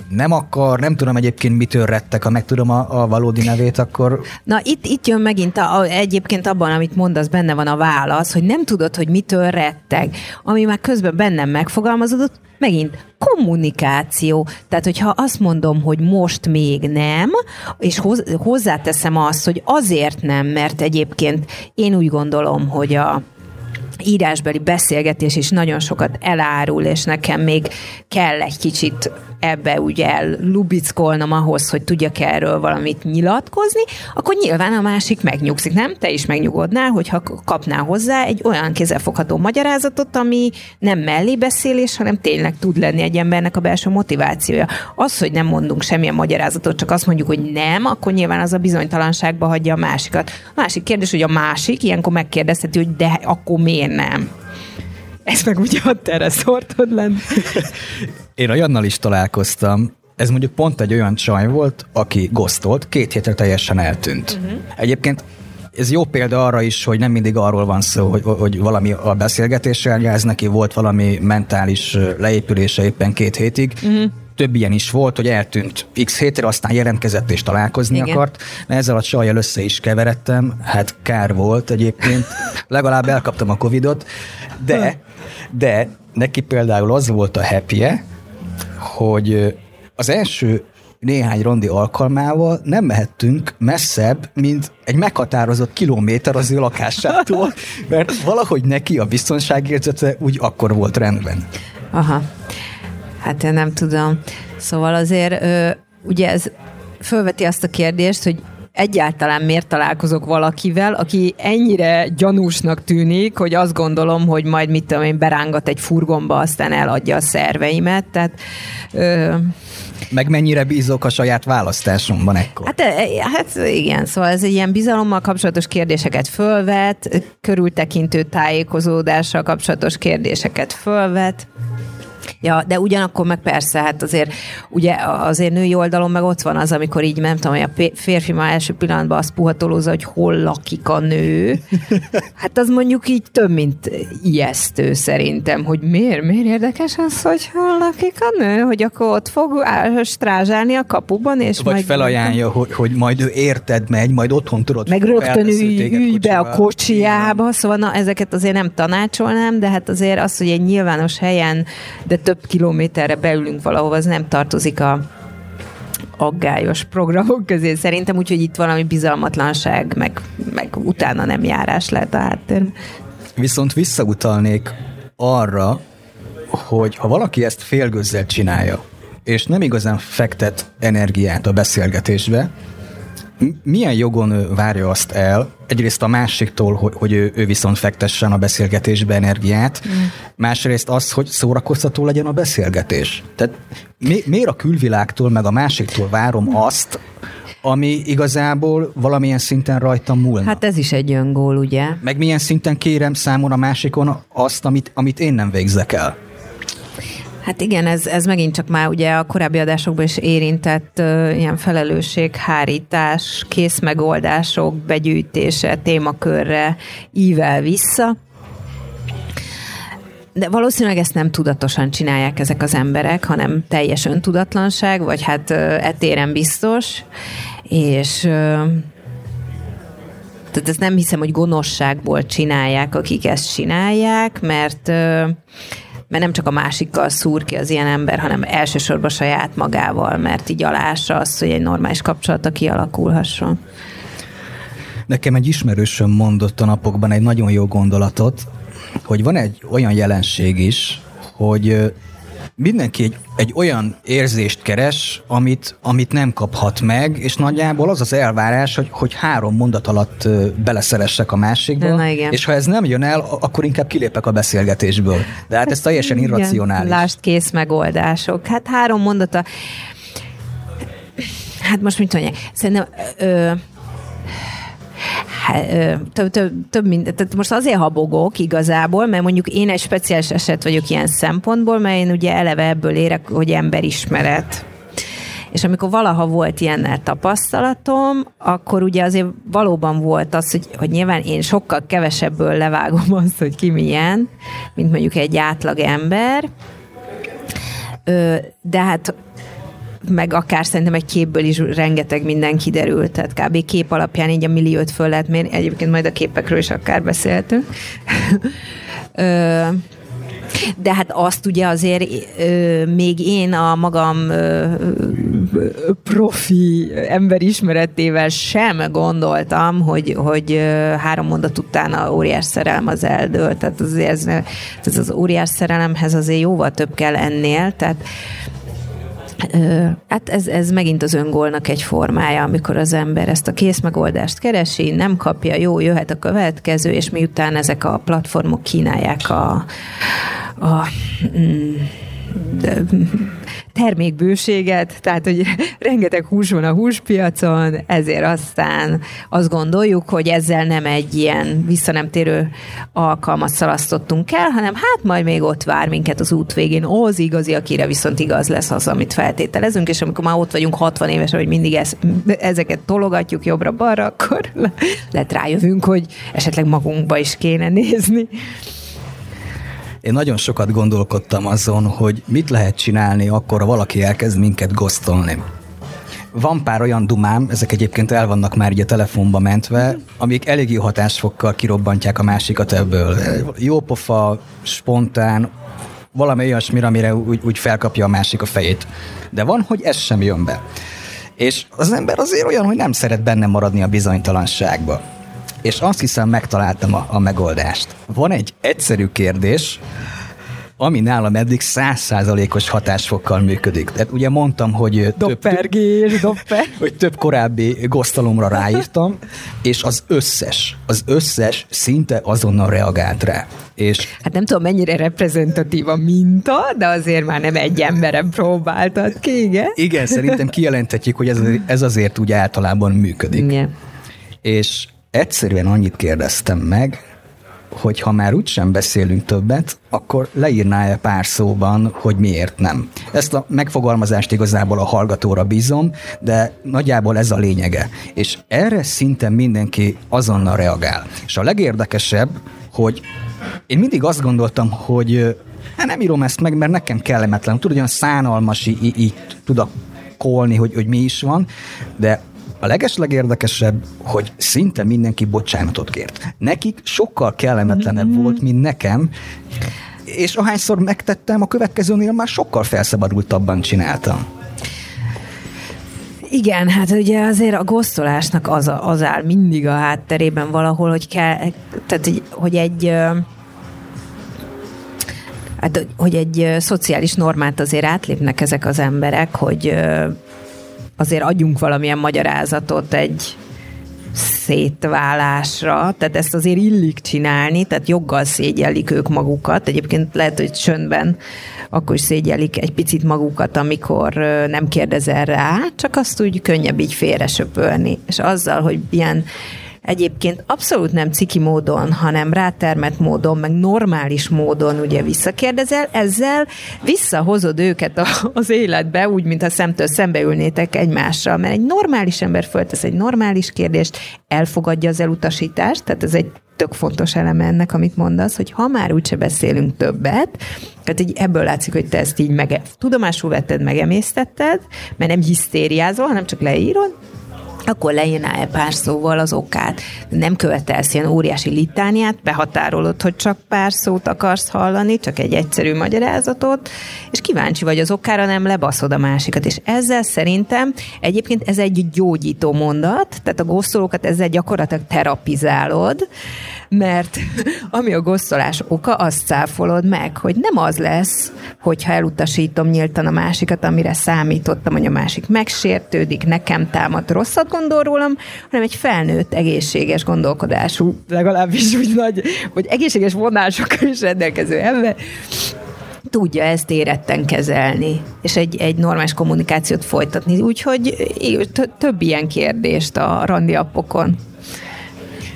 nem akar, nem tudom egyébként mitől rettek, ha megtudom a, a valódi nevét, akkor... Na itt, itt jön megint a, a, egyébként abban, amit mondasz, benne van a válasz, hogy nem tudod, hogy mitől retteg. Ami már közben bennem megfogalmazódott, megint kommunikáció. Tehát, hogyha azt mondom, hogy most még nem, és hozzáteszem azt, hogy azért nem, mert egyébként én úgy gondolom, hogy a írásbeli beszélgetés is nagyon sokat elárul, és nekem még kell egy kicsit ebbe ugye lubickolnom ahhoz, hogy tudjak erről valamit nyilatkozni, akkor nyilván a másik megnyugszik, nem? Te is megnyugodnál, hogyha kapnál hozzá egy olyan kézzelfogható magyarázatot, ami nem mellébeszélés, hanem tényleg tud lenni egy embernek a belső motivációja. Az, hogy nem mondunk semmilyen magyarázatot, csak azt mondjuk, hogy nem, akkor nyilván az a bizonytalanságba hagyja a másikat. A másik kérdés, hogy a másik ilyenkor megkérdezheti, hogy de akkor miért nem? Ezt meg ugye ott erre szortod lenni. Én olyannal is találkoztam, ez mondjuk pont egy olyan csaj volt, aki gosztolt, két hétre teljesen eltűnt. Uh-huh. Egyébként ez jó példa arra is, hogy nem mindig arról van szó, hogy, hogy valami a beszélgetéssel jelz neki, volt valami mentális leépülése éppen két hétig. Uh-huh. Több ilyen is volt, hogy eltűnt x hétre, aztán jelentkezett és találkozni Igen. akart. Ezzel a csajjal össze is keveredtem, hát kár volt egyébként. Legalább elkaptam a Covidot, de, de neki például az volt a happy hogy az első néhány rondi alkalmával nem mehettünk messzebb, mint egy meghatározott kilométer az ő lakásától, mert valahogy neki a biztonságérzete úgy akkor volt rendben. Aha. Hát én nem tudom. Szóval azért ö, ugye ez fölveti azt a kérdést, hogy egyáltalán miért találkozok valakivel, aki ennyire gyanúsnak tűnik, hogy azt gondolom, hogy majd mit tudom én, berángat egy furgonba, aztán eladja a szerveimet, tehát... Ö... Meg mennyire bízok a saját választásomban ekkor? Hát, hát igen, szóval ez egy ilyen bizalommal kapcsolatos kérdéseket fölvet, körültekintő tájékozódással kapcsolatos kérdéseket fölvet. Ja, de ugyanakkor meg persze, hát azért ugye azért női oldalon meg ott van az, amikor így nem tudom, hogy a férfi már első pillanatban azt puhatolózza, hogy hol lakik a nő. Hát az mondjuk így több, mint ijesztő szerintem, hogy miért, miért érdekes az, hogy hol lakik a nő, hogy akkor ott fog strázsálni a kapuban, és Vagy majd felajánlja, hogy, hogy majd ő érted megy, majd otthon tudod. Meg rögtön ülj, be a kocsiába, szóval na, ezeket azért nem tanácsolnám, de hát azért az, hogy egy nyilvános helyen, de több kilométerre beülünk valahova, az nem tartozik a aggályos programok közé szerintem, úgyhogy itt valami bizalmatlanság, meg, meg utána nem járás lehet a háttér. Viszont visszautalnék arra, hogy ha valaki ezt félgözzel csinálja, és nem igazán fektet energiát a beszélgetésbe, milyen jogon várja azt el, egyrészt a másiktól, hogy, hogy ő, ő viszont fektessen a beszélgetésbe energiát, mm. másrészt az, hogy szórakoztató legyen a beszélgetés. Tehát mi, miért a külvilágtól, meg a másiktól várom azt, ami igazából valamilyen szinten rajtam múlna. Hát ez is egy öngól, ugye? Meg milyen szinten kérem számon a másikon azt, amit, amit én nem végzek el. Hát igen, ez, ez megint csak már ugye a korábbi adásokban is érintett uh, ilyen felelősséghárítás, készmegoldások begyűjtése témakörre ível vissza. De valószínűleg ezt nem tudatosan csinálják ezek az emberek, hanem teljes öntudatlanság, vagy hát uh, etéren biztos, és uh, tehát ezt nem hiszem, hogy gonoszságból csinálják, akik ezt csinálják, mert mert nem csak a másikkal szúr ki az ilyen ember, hanem elsősorban saját magával, mert így alása azt, hogy egy normális kapcsolata kialakulhasson. Nekem egy ismerősöm mondott a napokban egy nagyon jó gondolatot, hogy van egy olyan jelenség is, hogy mindenki egy, egy olyan érzést keres, amit, amit nem kaphat meg, és nagyjából az az elvárás, hogy, hogy három mondat alatt beleszeressek a másikba, Na, igen. és ha ez nem jön el, akkor inkább kilépek a beszélgetésből. De hát ez teljesen irracionális. Lásd kész megoldások. Hát három mondata. Hát most mit mondják? Szerintem ö, több, több, több mind, tehát most azért habogok igazából, mert mondjuk én egy speciális eset vagyok ilyen szempontból, mert én ugye eleve ebből érek, hogy emberismeret. És amikor valaha volt ilyennel tapasztalatom, akkor ugye azért valóban volt az, hogy, hogy nyilván én sokkal kevesebből levágom azt, hogy ki milyen, mint mondjuk egy átlag ember, de hát meg akár szerintem egy képből is rengeteg minden kiderült, tehát kb. kép alapján így a milliót föl lehet mérni, egyébként majd a képekről is akár beszéltünk. De hát azt ugye azért ö, még én a magam ö, profi emberismeretével sem gondoltam, hogy, hogy három mondat után a óriás szerelem az eldől. Tehát azért ez, ez az óriás szerelemhez azért jóval több kell ennél, tehát Hát ez, ez megint az öngólnak egy formája, amikor az ember ezt a kész megoldást keresi, nem kapja, jó, jöhet a következő, és miután ezek a platformok kínálják a, a mm, termékbőséget, tehát hogy rengeteg hús van a húspiacon, ezért aztán azt gondoljuk, hogy ezzel nem egy ilyen visszanemtérő alkalmat szalasztottunk el, hanem hát majd még ott vár minket az út végén az igazi, akire viszont igaz lesz az, amit feltételezünk, és amikor már ott vagyunk 60 éves, hogy mindig ez, ezeket tologatjuk jobbra-balra, akkor lehet rájövünk, hogy esetleg magunkba is kéne nézni. Én nagyon sokat gondolkodtam azon, hogy mit lehet csinálni akkor, ha valaki elkezd minket gosztolni. Van pár olyan dumám, ezek egyébként el vannak már így a telefonba mentve, amik eléggé hatásfokkal kirobbantják a másikat ebből. Jópofa, spontán, valami olyasmi, amire úgy, úgy felkapja a másik a fejét. De van, hogy ez sem jön be. És az ember azért olyan, hogy nem szeret benne maradni a bizonytalanságba és azt hiszem megtaláltam a, a megoldást. Van egy egyszerű kérdés, ami nálam eddig százszázalékos hatásfokkal működik. Tehát ugye mondtam, hogy Doppergés, több, dopper. hogy több korábbi gosztalomra ráírtam, és az összes, az összes szinte azonnal reagált rá. És hát nem tudom, mennyire reprezentatív a minta, de azért már nem egy emberem próbáltad ki, igen? Igen, szerintem kijelenthetjük, hogy ez, ez azért úgy általában működik. Igen. És Egyszerűen annyit kérdeztem meg, hogy ha már úgysem beszélünk többet, akkor leírná-e pár szóban, hogy miért nem. Ezt a megfogalmazást igazából a hallgatóra bízom, de nagyjából ez a lényege. És erre szinte mindenki azonnal reagál. És a legérdekesebb, hogy én mindig azt gondoltam, hogy hát nem írom ezt meg, mert nekem kellemetlen. Tudod, olyan szánalmas, így, így tudok kolni, hogy, hogy mi is van, de a legeslegérdekesebb, hogy szinte mindenki bocsánatot kért. Nekik sokkal kellemetlenebb mm-hmm. volt, mint nekem, és ahányszor megtettem, a következőnél már sokkal felszabadultabban csináltam. Igen, hát ugye azért a gosztolásnak az, az áll mindig a hátterében valahol, hogy kell, tehát hogy egy hát, hogy egy szociális normát azért átlépnek ezek az emberek, hogy azért adjunk valamilyen magyarázatot egy szétválásra, tehát ezt azért illik csinálni, tehát joggal szégyellik ők magukat. Egyébként lehet, hogy csöndben akkor is szégyellik egy picit magukat, amikor nem kérdezel rá, csak azt úgy könnyebb így félre. És azzal, hogy ilyen egyébként abszolút nem ciki módon, hanem rátermett módon, meg normális módon ugye visszakérdezel, ezzel visszahozod őket a, az életbe, úgy, mintha szemtől szembeülnétek egymással, mert egy normális ember föltesz egy normális kérdést, elfogadja az elutasítást, tehát ez egy tök fontos eleme ennek, amit mondasz, hogy ha már úgyse beszélünk többet, tehát így ebből látszik, hogy te ezt így meg, tudomásul vetted, megemésztetted, mert nem hisztériázol, hanem csak leírod, akkor leírnál-e pár szóval az okát. Nem követelsz ilyen óriási litániát, behatárolod, hogy csak pár szót akarsz hallani, csak egy egyszerű magyarázatot, és kíváncsi vagy az okára, nem lebaszod a másikat. És ezzel szerintem egyébként ez egy gyógyító mondat, tehát a gosszolókat ezzel gyakorlatilag terapizálod, mert ami a gosszolás oka, azt cáfolod meg, hogy nem az lesz, hogyha elutasítom nyíltan a másikat, amire számítottam, hogy a másik megsértődik, nekem támad rosszat gondol rólam, hanem egy felnőtt, egészséges gondolkodású, legalábbis úgy nagy, hogy egészséges vonásokkal is rendelkező ember, tudja ezt éretten kezelni, és egy, egy normális kommunikációt folytatni. Úgyhogy több ilyen kérdést a randi appokon.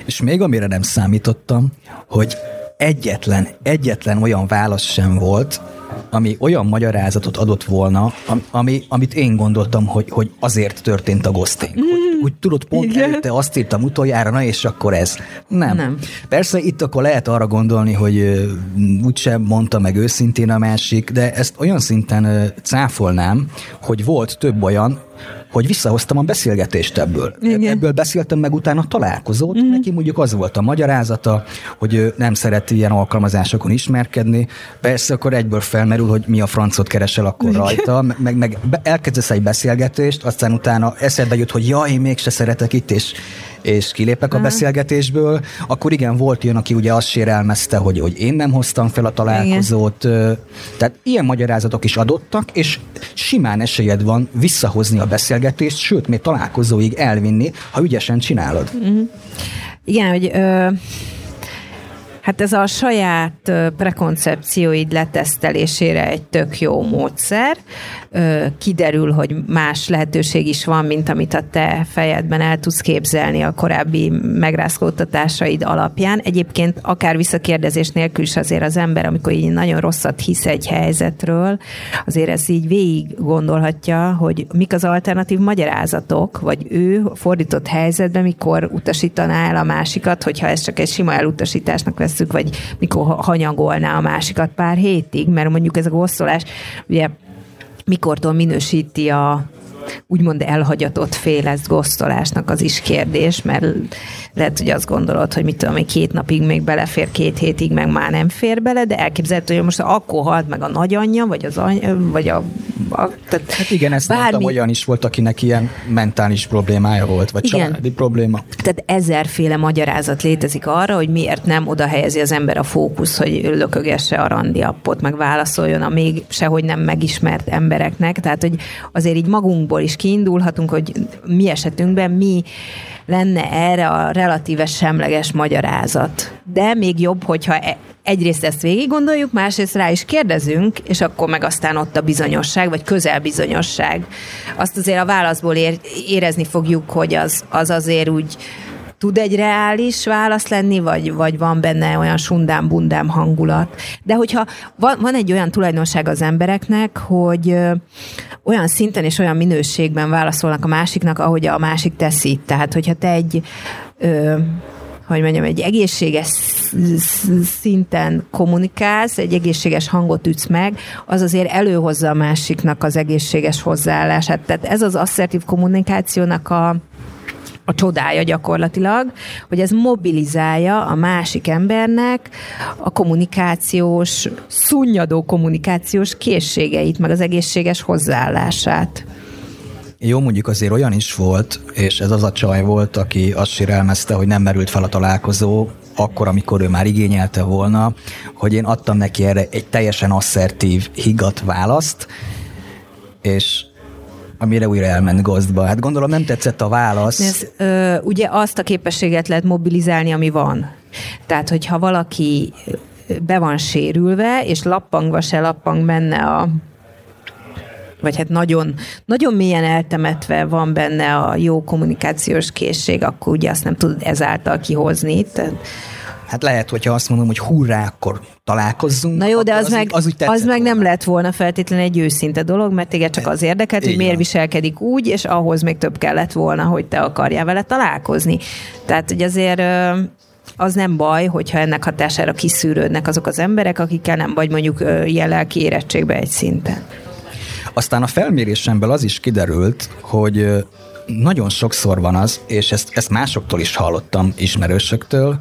És még amire nem számítottam, hogy egyetlen, egyetlen olyan válasz sem volt, ami olyan magyarázatot adott volna, ami, amit én gondoltam, hogy, hogy azért történt a ghosting. Mm. Hogy, hogy tudod, pont Igen. előtte azt írtam utoljára, na és akkor ez. Nem. Nem. Persze itt akkor lehet arra gondolni, hogy úgysem mondta meg őszintén a másik, de ezt olyan szinten cáfolnám, hogy volt több olyan, hogy visszahoztam a beszélgetést ebből. Igen. Ebből beszéltem meg utána találkozót, mm. neki mondjuk az volt a magyarázata, hogy ő nem szeret ilyen alkalmazásokon ismerkedni. Persze akkor egyből felmerül, hogy mi a francot keresel akkor Igen. rajta, meg, meg elkezdesz egy beszélgetést, aztán utána eszedbe jut, hogy jaj, én mégse szeretek itt, és és kilépek a beszélgetésből, akkor igen, volt ilyen, aki ugye azt sérelmezte, hogy, hogy én nem hoztam fel a találkozót. Igen. Tehát ilyen magyarázatok is adottak, és simán esélyed van visszahozni a beszélgetést, sőt, még találkozóig elvinni, ha ügyesen csinálod. Mm. Igen, hogy ö, Hát ez a saját prekoncepcióid letesztelésére egy tök jó módszer. Kiderül, hogy más lehetőség is van, mint amit a te fejedben el tudsz képzelni a korábbi megrázkódtatásaid alapján. Egyébként akár visszakérdezés nélkül is azért az ember, amikor így nagyon rosszat hisz egy helyzetről, azért ez így végig gondolhatja, hogy mik az alternatív magyarázatok, vagy ő fordított helyzetben, mikor utasítaná el a másikat, hogyha ez csak egy sima elutasításnak vesz vesszük, vagy mikor hanyagolná a másikat pár hétig, mert mondjuk ez a gosszolás, ugye mikortól minősíti a úgymond elhagyatott fél ezt gosztolásnak az is kérdés, mert lehet, hogy azt gondolod, hogy mit tudom, hogy két napig még belefér, két hétig meg már nem fér bele, de elképzelhető, hogy most akkor halt meg a nagyanyja, vagy az anya, vagy a, a tehát hát igen, ezt bármi... mondtam, olyan is volt, akinek ilyen mentális problémája volt, vagy igen. családi probléma. Tehát ezerféle magyarázat létezik arra, hogy miért nem oda helyezi az ember a fókusz, hogy lökögesse a randi appot, meg válaszoljon a még sehogy nem megismert embereknek. Tehát, hogy azért így magunkból is kiindulhatunk, hogy mi esetünkben mi lenne erre a relatíve semleges magyarázat. De még jobb, hogyha e- egyrészt ezt végig gondoljuk, másrészt rá is kérdezünk, és akkor meg aztán ott a bizonyosság, vagy közelbizonyosság. Azt azért a válaszból érezni fogjuk, hogy az, az azért úgy tud egy reális válasz lenni, vagy, vagy van benne olyan sundám-bundám hangulat. De hogyha van, van egy olyan tulajdonság az embereknek, hogy olyan szinten és olyan minőségben válaszolnak a másiknak, ahogy a másik teszi. Tehát, hogyha te egy ö, hogy mondjam, egy egészséges szinten kommunikálsz, egy egészséges hangot ütsz meg, az azért előhozza a másiknak az egészséges hozzáállását. Tehát ez az asszertív kommunikációnak a, a csodája gyakorlatilag, hogy ez mobilizálja a másik embernek a kommunikációs, szunnyadó kommunikációs készségeit, meg az egészséges hozzáállását. Jó, mondjuk azért olyan is volt, és ez az a csaj volt, aki azt sérelmezte, hogy nem merült fel a találkozó, akkor, amikor ő már igényelte volna, hogy én adtam neki erre egy teljesen asszertív, higgadt választ, és amire újra elment gazdba. Hát gondolom nem tetszett a válasz. Ez, ö, ugye azt a képességet lehet mobilizálni, ami van. Tehát, hogyha valaki be van sérülve, és lappangva se lappang benne a vagy hát nagyon, nagyon mélyen eltemetve van benne a jó kommunikációs készség, akkor ugye azt nem tudod ezáltal kihozni. Tehát, Hát lehet, hogyha azt mondom, hogy hurrá, akkor találkozzunk. Na jó, de az, az, meg, az, az meg nem lett volna feltétlenül egy őszinte dolog, mert téged csak az érdekelt, hogy miért viselkedik úgy, és ahhoz még több kellett volna, hogy te akarjál vele találkozni. Tehát, hogy azért az nem baj, hogyha ennek hatására kiszűrődnek azok az emberek, akikkel nem vagy mondjuk ilyen lelki érettségbe egy szinten. Aztán a felmérésemből az is kiderült, hogy nagyon sokszor van az, és ezt, ezt másoktól is hallottam ismerősöktől,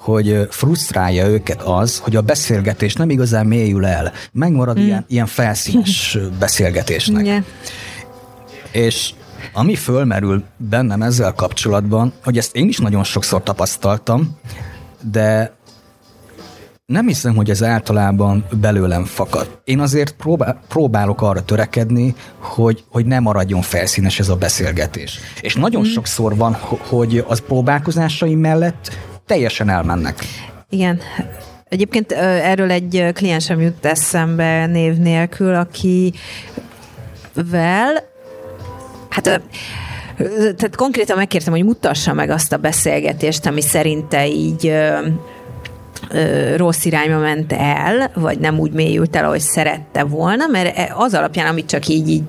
hogy frusztrálja őket az, hogy a beszélgetés nem igazán mélyül el. Megmarad mm. ilyen, ilyen felszínes beszélgetésnek. Yeah. És ami fölmerül bennem ezzel kapcsolatban, hogy ezt én is nagyon sokszor tapasztaltam, de nem hiszem, hogy ez általában belőlem fakad. Én azért próbál, próbálok arra törekedni, hogy, hogy ne maradjon felszínes ez a beszélgetés. És nagyon mm. sokszor van, hogy az próbálkozásaim mellett teljesen elmennek. Igen. Egyébként erről egy kliensem jut eszembe név nélkül, akivel hát tehát konkrétan megkértem, hogy mutassa meg azt a beszélgetést, ami szerinte így rossz irányba ment el, vagy nem úgy mélyült el, ahogy szerette volna, mert e, az alapján, amit csak így, így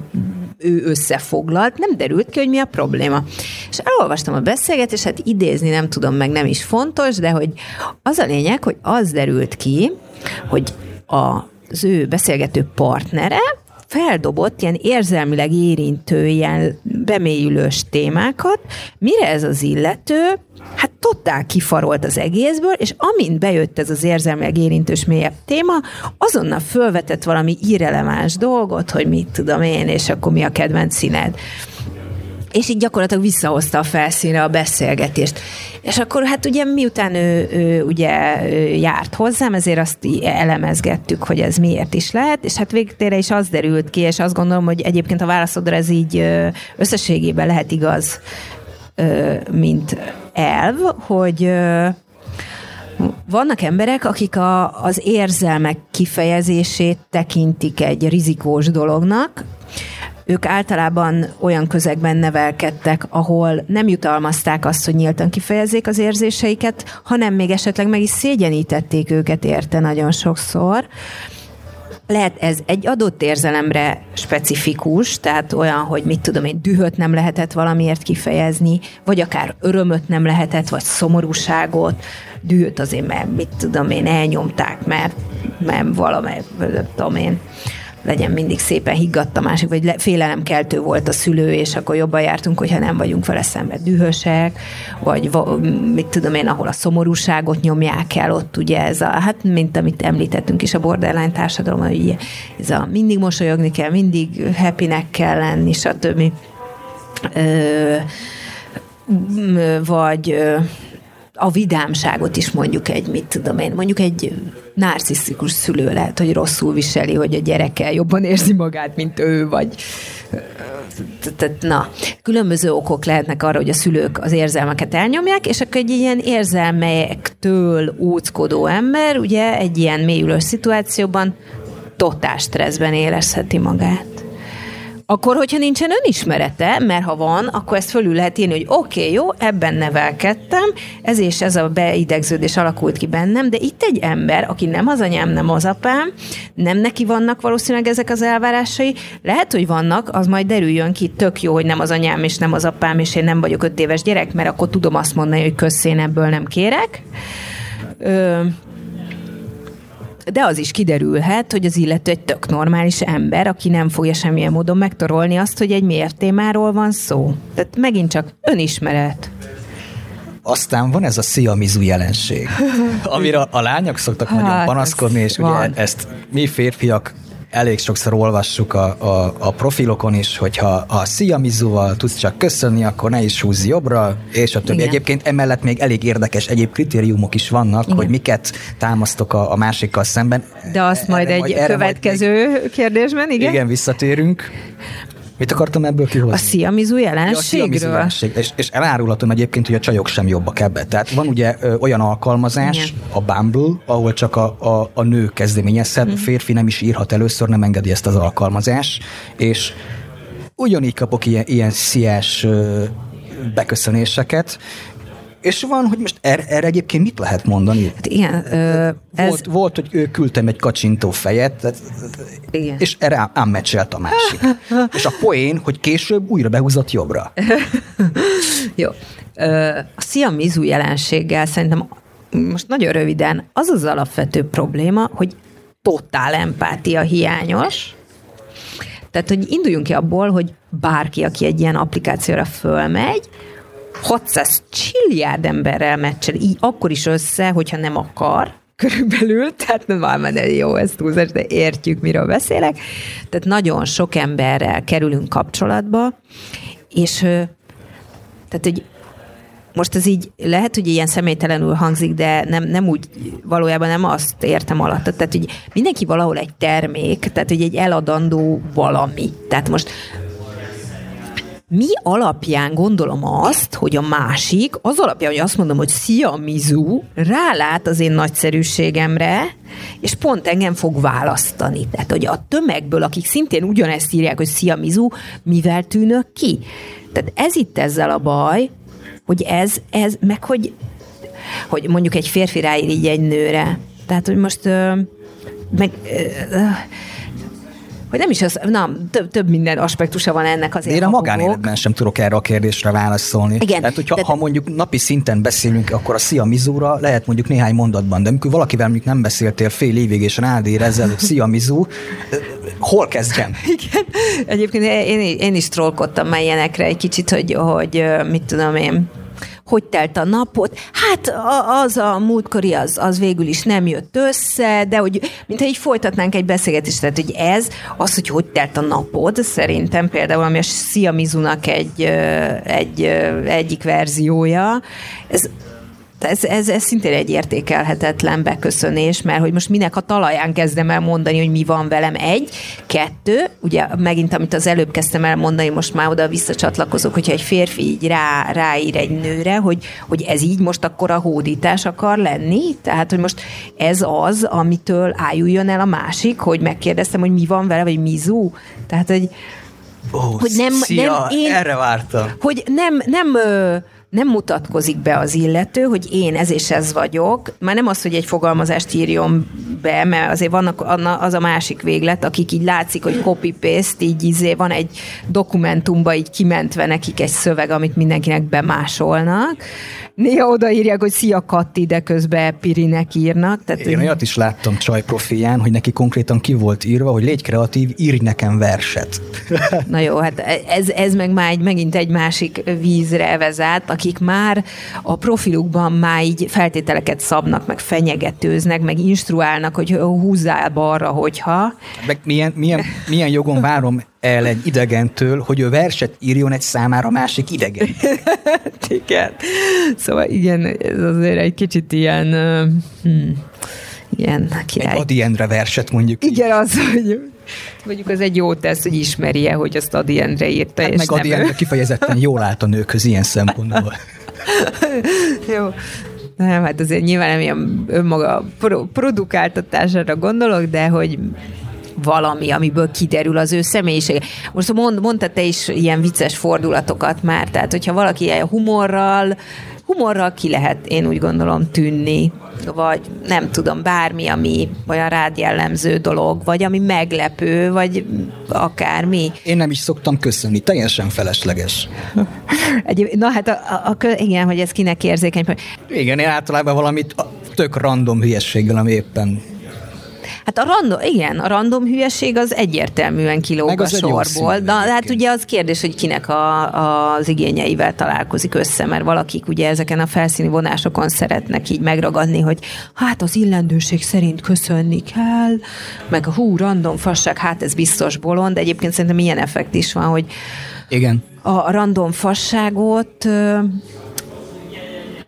ő összefoglalt, nem derült ki, hogy mi a probléma. És elolvastam a beszélgetést, hát idézni nem tudom, meg nem is fontos, de hogy az a lényeg, hogy az derült ki, hogy az ő beszélgető partnere feldobott ilyen érzelmileg érintő, ilyen bemélyülős témákat, mire ez az illető, hát totál kifarolt az egészből, és amint bejött ez az érzelmileg érintős mélyebb téma, azonnal fölvetett valami irreleváns dolgot, hogy mit tudom én, és akkor mi a kedvenc színed és így gyakorlatilag visszahozta a felszínre a beszélgetést. És akkor hát ugye miután ő, ő ugye járt hozzám, ezért azt elemezgettük, hogy ez miért is lehet, és hát végtére is az derült ki, és azt gondolom, hogy egyébként a válaszodra ez így összességében lehet igaz, mint elv, hogy vannak emberek, akik a, az érzelmek kifejezését tekintik egy rizikós dolognak, ők általában olyan közegben nevelkedtek, ahol nem jutalmazták azt, hogy nyíltan kifejezzék az érzéseiket, hanem még esetleg meg is szégyenítették őket érte nagyon sokszor. Lehet ez egy adott érzelemre specifikus, tehát olyan, hogy mit tudom én, dühöt nem lehetett valamiért kifejezni, vagy akár örömöt nem lehetett, vagy szomorúságot, dühöt azért, mert mit tudom én, elnyomták, mert, mert valamely, tudom én, legyen mindig szépen higgadt a másik, vagy félelemkeltő volt a szülő, és akkor jobban jártunk, hogyha nem vagyunk vele szemben dühösek, vagy mit tudom én, ahol a szomorúságot nyomják el, ott ugye ez a, hát mint amit említettünk is a borderline társadalom, hogy ez a mindig mosolyogni kell, mindig happynek kell lenni, stb. Ö, vagy a vidámságot is mondjuk egy, mit tudom én, mondjuk egy narcisztikus szülő lehet, hogy rosszul viseli, hogy a gyereke jobban érzi magát, mint ő, vagy na, különböző okok lehetnek arra, hogy a szülők az érzelmeket elnyomják, és akkor egy ilyen érzelmektől úckodó ember, ugye egy ilyen mélyülős szituációban totál stresszben érezheti magát. Akkor, hogyha nincsen önismerete, mert ha van, akkor ezt fölül lehet írni, hogy oké, okay, jó, ebben nevelkedtem, ez és ez a beidegződés alakult ki bennem, de itt egy ember, aki nem az anyám, nem az apám, nem neki vannak valószínűleg ezek az elvárásai, lehet, hogy vannak, az majd derüljön ki, tök jó, hogy nem az anyám és nem az apám, és én nem vagyok öt éves gyerek, mert akkor tudom azt mondani, hogy köszén ebből nem kérek. Ö, de az is kiderülhet, hogy az illető egy tök normális ember, aki nem fogja semmilyen módon megtorolni azt, hogy egy miért témáról van szó. Tehát megint csak önismeret. Aztán van ez a sziamizu jelenség, amire a lányok szoktak hát, nagyon panaszkodni, és ugye van. ezt mi férfiak elég sokszor olvassuk a, a, a profilokon is, hogyha a szia Mizuval tudsz csak köszönni, akkor ne is húzz jobbra, és a többi. Igen. Egyébként emellett még elég érdekes egyéb kritériumok is vannak, Igen. hogy miket támasztok a, a másikkal szemben. De azt erre majd egy majd, következő még, kérdésben, igen? Igen, visszatérünk. Mit akartam ebből kihozni? A sziamizu jelenségről? Ja, a jelenség. És, és elárulhatom egyébként, hogy a csajok sem jobbak ebbe. Tehát van ugye ö, olyan alkalmazás, Igen. a Bumble, ahol csak a, a, a nő kezdeményezhet, mm. férfi nem is írhat először, nem engedi ezt az alkalmazás, és ugyanígy kapok ilyen, ilyen sziás beköszönéseket, és van, hogy most erre, erre egyébként mit lehet mondani? Hát igen. Ö, ez... volt, volt, hogy ő küldtem egy kacsintó fejet, igen. és erre ám meccselt a másik. és a poén, hogy később újra behúzott jobbra. Jó. A sziamizu jelenséggel szerintem most nagyon röviden az az alapvető probléma, hogy totál empátia hiányos, tehát, hogy induljunk ki abból, hogy bárki, aki egy ilyen applikációra fölmegy, 600 csilliárd emberrel meccsel, így akkor is össze, hogyha nem akar, körülbelül, tehát nem már de jó, ez túlzás, de értjük, miről beszélek. Tehát nagyon sok emberrel kerülünk kapcsolatba, és tehát, hogy most ez így lehet, hogy ilyen személytelenül hangzik, de nem, nem úgy, valójában nem azt értem alatt. Tehát, hogy mindenki valahol egy termék, tehát, hogy egy eladandó valami. Tehát most mi alapján gondolom azt, hogy a másik, az alapján, hogy azt mondom, hogy szia Mizu, rálát az én nagyszerűségemre, és pont engem fog választani. Tehát, hogy a tömegből, akik szintén ugyanezt írják, hogy szia Mizu, mivel tűnök ki? Tehát ez itt ezzel a baj, hogy ez, ez meg hogy hogy mondjuk egy férfi ráír így egy nőre. Tehát, hogy most meg hogy nem is az, na, több, több minden aspektusa van ennek azért. Én a magánéletben sem tudok erre a kérdésre válaszolni. Igen. Tehát, hogyha de... ha mondjuk napi szinten beszélünk, akkor a Szia Mizúra lehet mondjuk néhány mondatban, de amikor valakivel mondjuk nem beszéltél fél évig, és rádér ezzel, Szia Mizú, hol kezdjem? Igen. Egyébként én, én is trollkodtam már ilyenekre egy kicsit, hogy, hogy mit tudom én, hogy telt a napot. Hát az a múltkori az, az végül is nem jött össze, de hogy mintha így folytatnánk egy beszélgetést, tehát hogy ez, az, hogy hogy telt a napod, szerintem például, ami a Szia Mizunak egy, egy, egyik verziója, ez ez, ez, ez szintén egy értékelhetetlen beköszönés, mert hogy most minek a talaján kezdem el mondani, hogy mi van velem. Egy, kettő, ugye megint, amit az előbb kezdtem el mondani, most már oda visszacsatlakozok, hogyha egy férfi így rá, ráír egy nőre, hogy, hogy ez így most akkor a hódítás akar lenni, tehát, hogy most ez az, amitől ájuljon el a másik, hogy megkérdeztem, hogy mi van vele, vagy mizu, tehát, hogy Oh, hogy nem, szia, nem én, erre vártam. Hogy nem, nem nem mutatkozik be az illető, hogy én ez és ez vagyok, már nem az, hogy egy fogalmazást írjon be, mert azért vannak az a másik véglet, akik így látszik, hogy copy-paste, így izé van egy dokumentumba így kimentve nekik egy szöveg, amit mindenkinek bemásolnak, Néha odaírják, hogy szia Katti, de közben Pirinek írnak. Tehát Én olyat is láttam Csaj profilján, hogy neki konkrétan ki volt írva, hogy légy kreatív, írj nekem verset. Na jó, hát ez, ez meg már egy, megint egy másik vízre vezet, akik már a profilukban már így feltételeket szabnak, meg fenyegetőznek, meg instruálnak, hogy húzzál balra, hogyha. Meg milyen, milyen, milyen jogon várom el egy idegentől, hogy ő verset írjon egy számára másik idegen. igen. Szóval igen, ez azért egy kicsit ilyen... Hmm, ilyen király. Egy Adiendre verset mondjuk. Igen, így. az, hogy mondjuk az egy jó tesz, hogy ismerje, hogy azt Adiendre írta. Hát és meg Adiendre kifejezetten jól állt a nőkhöz ilyen szempontból. jó. Nem, hát azért nyilván nem ilyen önmaga produkáltatására gondolok, de hogy valami, amiből kiderül az ő személyisége. Most mond, mondta te is ilyen vicces fordulatokat már, tehát hogyha valaki ilyen humorral, humorral ki lehet, én úgy gondolom, tűnni, vagy nem tudom, bármi, ami olyan rád jellemző dolog, vagy ami meglepő, vagy akármi. Én nem is szoktam köszönni, teljesen felesleges. Na hát, a, a, a, igen, hogy ez kinek érzékeny. Igen, én általában valamit tök random hülyességgel, ami éppen Hát a random, igen, a random hülyeség az egyértelműen kilóg a sorból. De hát ugye az kérdés, hogy kinek a, az igényeivel találkozik össze, mert valakik ugye ezeken a felszíni vonásokon szeretnek így megragadni, hogy hát az illendőség szerint köszönni kell, meg a hú, random fasság, hát ez biztos bolond, de egyébként szerintem ilyen effekt is van, hogy igen. A random fasságot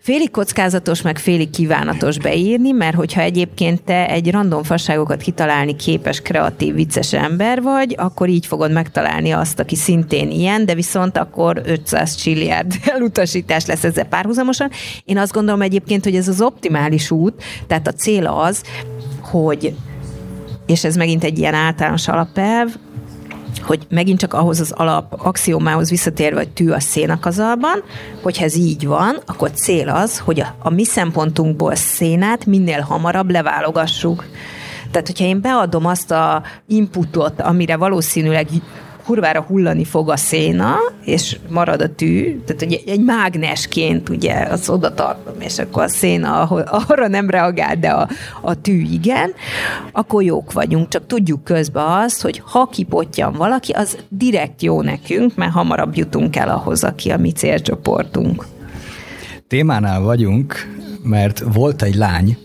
félig kockázatos, meg félig kívánatos beírni, mert hogyha egyébként te egy random fasságokat kitalálni képes, kreatív, vicces ember vagy, akkor így fogod megtalálni azt, aki szintén ilyen, de viszont akkor 500 csilliárd elutasítás lesz ezzel párhuzamosan. Én azt gondolom egyébként, hogy ez az optimális út, tehát a cél az, hogy és ez megint egy ilyen általános alapelv, hogy megint csak ahhoz az alap axiomához visszatérve, hogy tű a szénakazalban, hogyha ez így van, akkor cél az, hogy a, a mi szempontunkból szénát minél hamarabb leválogassuk. Tehát, hogyha én beadom azt a inputot, amire valószínűleg kurvára hullani fog a széna, és marad a tű, tehát egy, egy mágnesként ugye az oda tartom, és akkor a széna arra nem reagál, de a, a tű igen, akkor jók vagyunk, csak tudjuk közben azt, hogy ha kipottyan valaki, az direkt jó nekünk, mert hamarabb jutunk el ahhoz, aki a mi célcsoportunk. Témánál vagyunk, mert volt egy lány,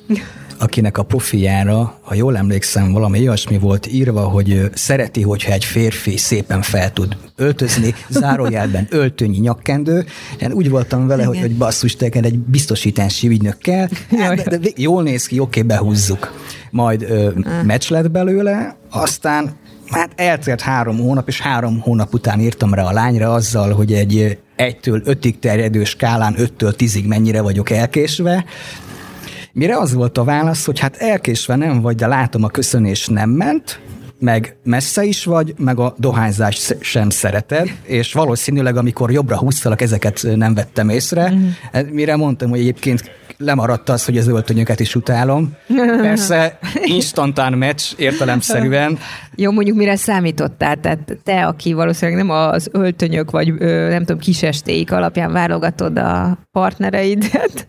akinek a profiára, ha jól emlékszem, valami olyasmi volt írva, hogy szereti, hogyha egy férfi szépen fel tud öltözni, zárójelben öltönyi nyakkendő. Én úgy voltam vele, hogy, hogy basszus, te egy biztosítási ügynök kell, hát, de, de jól néz ki, oké, behúzzuk. Majd ö, meccs lett belőle, aztán hát eltelt három hónap, és három hónap után írtam rá a lányra azzal, hogy egy egytől ötig terjedő skálán öttől tízig mennyire vagyok elkésve, Mire az volt a válasz, hogy hát elkésve nem vagy, de látom a köszönés nem ment, meg messze is vagy, meg a dohányzást sem szereted, és valószínűleg amikor jobbra húztalak, ezeket nem vettem észre. Mm. Mire mondtam, hogy egyébként lemaradt az, hogy az öltönyöket is utálom. Persze instantán meccs értelemszerűen. Jó, mondjuk mire számítottál? Tehát te, aki valószínűleg nem az öltönyök, vagy nem tudom, kisestéik alapján válogatod a partnereidet,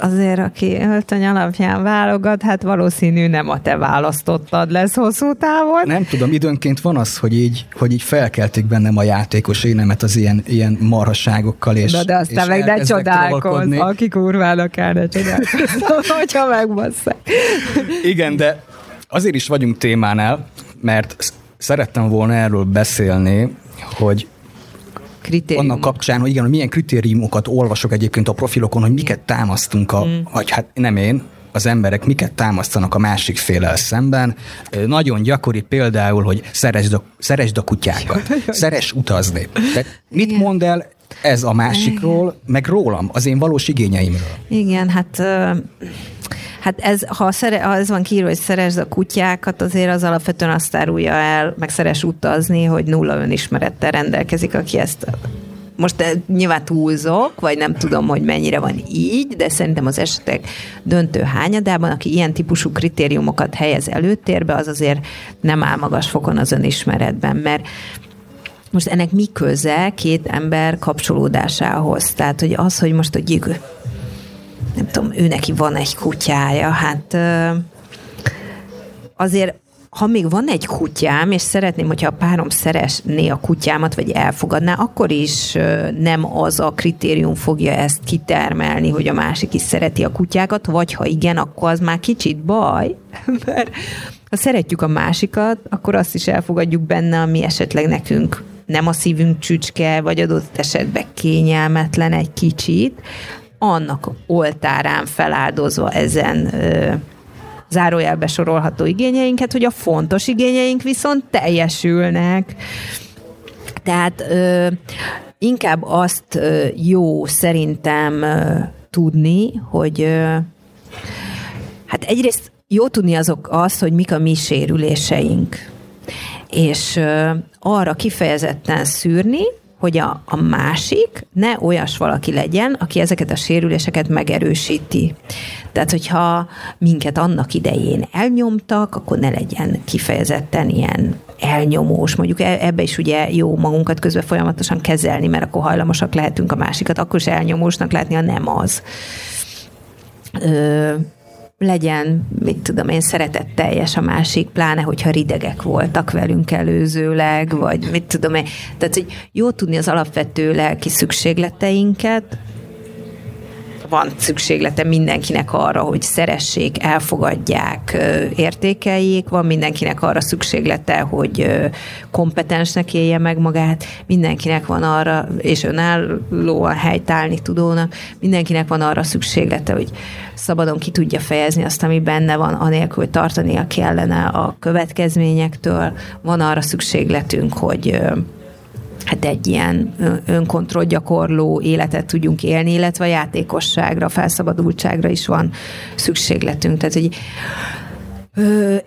azért aki öltöny alapján válogat, hát valószínű nem a te választottad lesz hosszú távon. Nem tudom, időnként van az, hogy így, hogy így felkeltik bennem a játékos énemet az ilyen, ilyen marhasságokkal, és Na de aztán meg ne csodálkozz, aki kurvának el, ne csodálkozz, hogyha megbasszák. Igen, de azért is vagyunk témánál, mert szerettem volna erről beszélni, hogy annak kapcsán, hogy igen, hogy milyen kritériumokat olvasok egyébként a profilokon, hogy miket támasztunk, a, mm. vagy hát nem én, az emberek miket támasztanak a másik félel szemben. Nagyon gyakori például, hogy szeresd a, szeresd a kutyákat, szeres utazni. Tehát mit mond el ez a másikról, meg rólam, az én valós igényeimről? Igen, hát Hát ez, ha, szere, ha ez van kiírva, hogy szeresd a kutyákat, azért az alapvetően azt árulja el, meg szeres utazni, hogy nulla önismerettel rendelkezik, aki ezt most eh, nyilván túlzok, vagy nem tudom, hogy mennyire van így, de szerintem az esetek döntő hányadában, aki ilyen típusú kritériumokat helyez előtérbe, az azért nem áll magas fokon az önismeretben, mert most ennek mi köze két ember kapcsolódásához? Tehát, hogy az, hogy most, hogy nem tudom, ő neki van egy kutyája, hát azért ha még van egy kutyám, és szeretném, hogyha a párom szeresné a kutyámat, vagy elfogadná, akkor is nem az a kritérium fogja ezt kitermelni, hogy a másik is szereti a kutyákat, vagy ha igen, akkor az már kicsit baj, mert ha szeretjük a másikat, akkor azt is elfogadjuk benne, ami esetleg nekünk nem a szívünk csücske, vagy adott esetben kényelmetlen egy kicsit, annak oltárán feláldozva ezen ö, zárójelbe sorolható igényeinket, hogy a fontos igényeink viszont teljesülnek. Tehát ö, inkább azt ö, jó szerintem ö, tudni, hogy ö, hát egyrészt jó tudni azok azt, hogy mik a mi sérüléseink. És ö, arra kifejezetten szűrni, hogy a, a másik ne olyas valaki legyen, aki ezeket a sérüléseket megerősíti. Tehát, hogyha minket annak idején elnyomtak, akkor ne legyen kifejezetten ilyen elnyomós, mondjuk e, ebbe is ugye jó magunkat közben folyamatosan kezelni, mert akkor hajlamosak lehetünk a másikat, akkor is elnyomósnak látni, ha nem az. Ö, legyen, mit tudom én, szeretetteljes a másik, pláne, hogyha ridegek voltak velünk előzőleg, vagy mit tudom én. Tehát, hogy jó tudni az alapvető lelki szükségleteinket, van szükséglete mindenkinek arra, hogy szeressék, elfogadják, értékeljék, van mindenkinek arra szükséglete, hogy kompetensnek élje meg magát, mindenkinek van arra, és önállóan helytállni tudónak, mindenkinek van arra szükséglete, hogy szabadon ki tudja fejezni azt, ami benne van, anélkül, hogy tartania kellene a következményektől. Van arra szükségletünk, hogy hát egy ilyen önkontroll gyakorló életet tudjunk élni, illetve a játékosságra, felszabadultságra is van szükségletünk. Tehát, hogy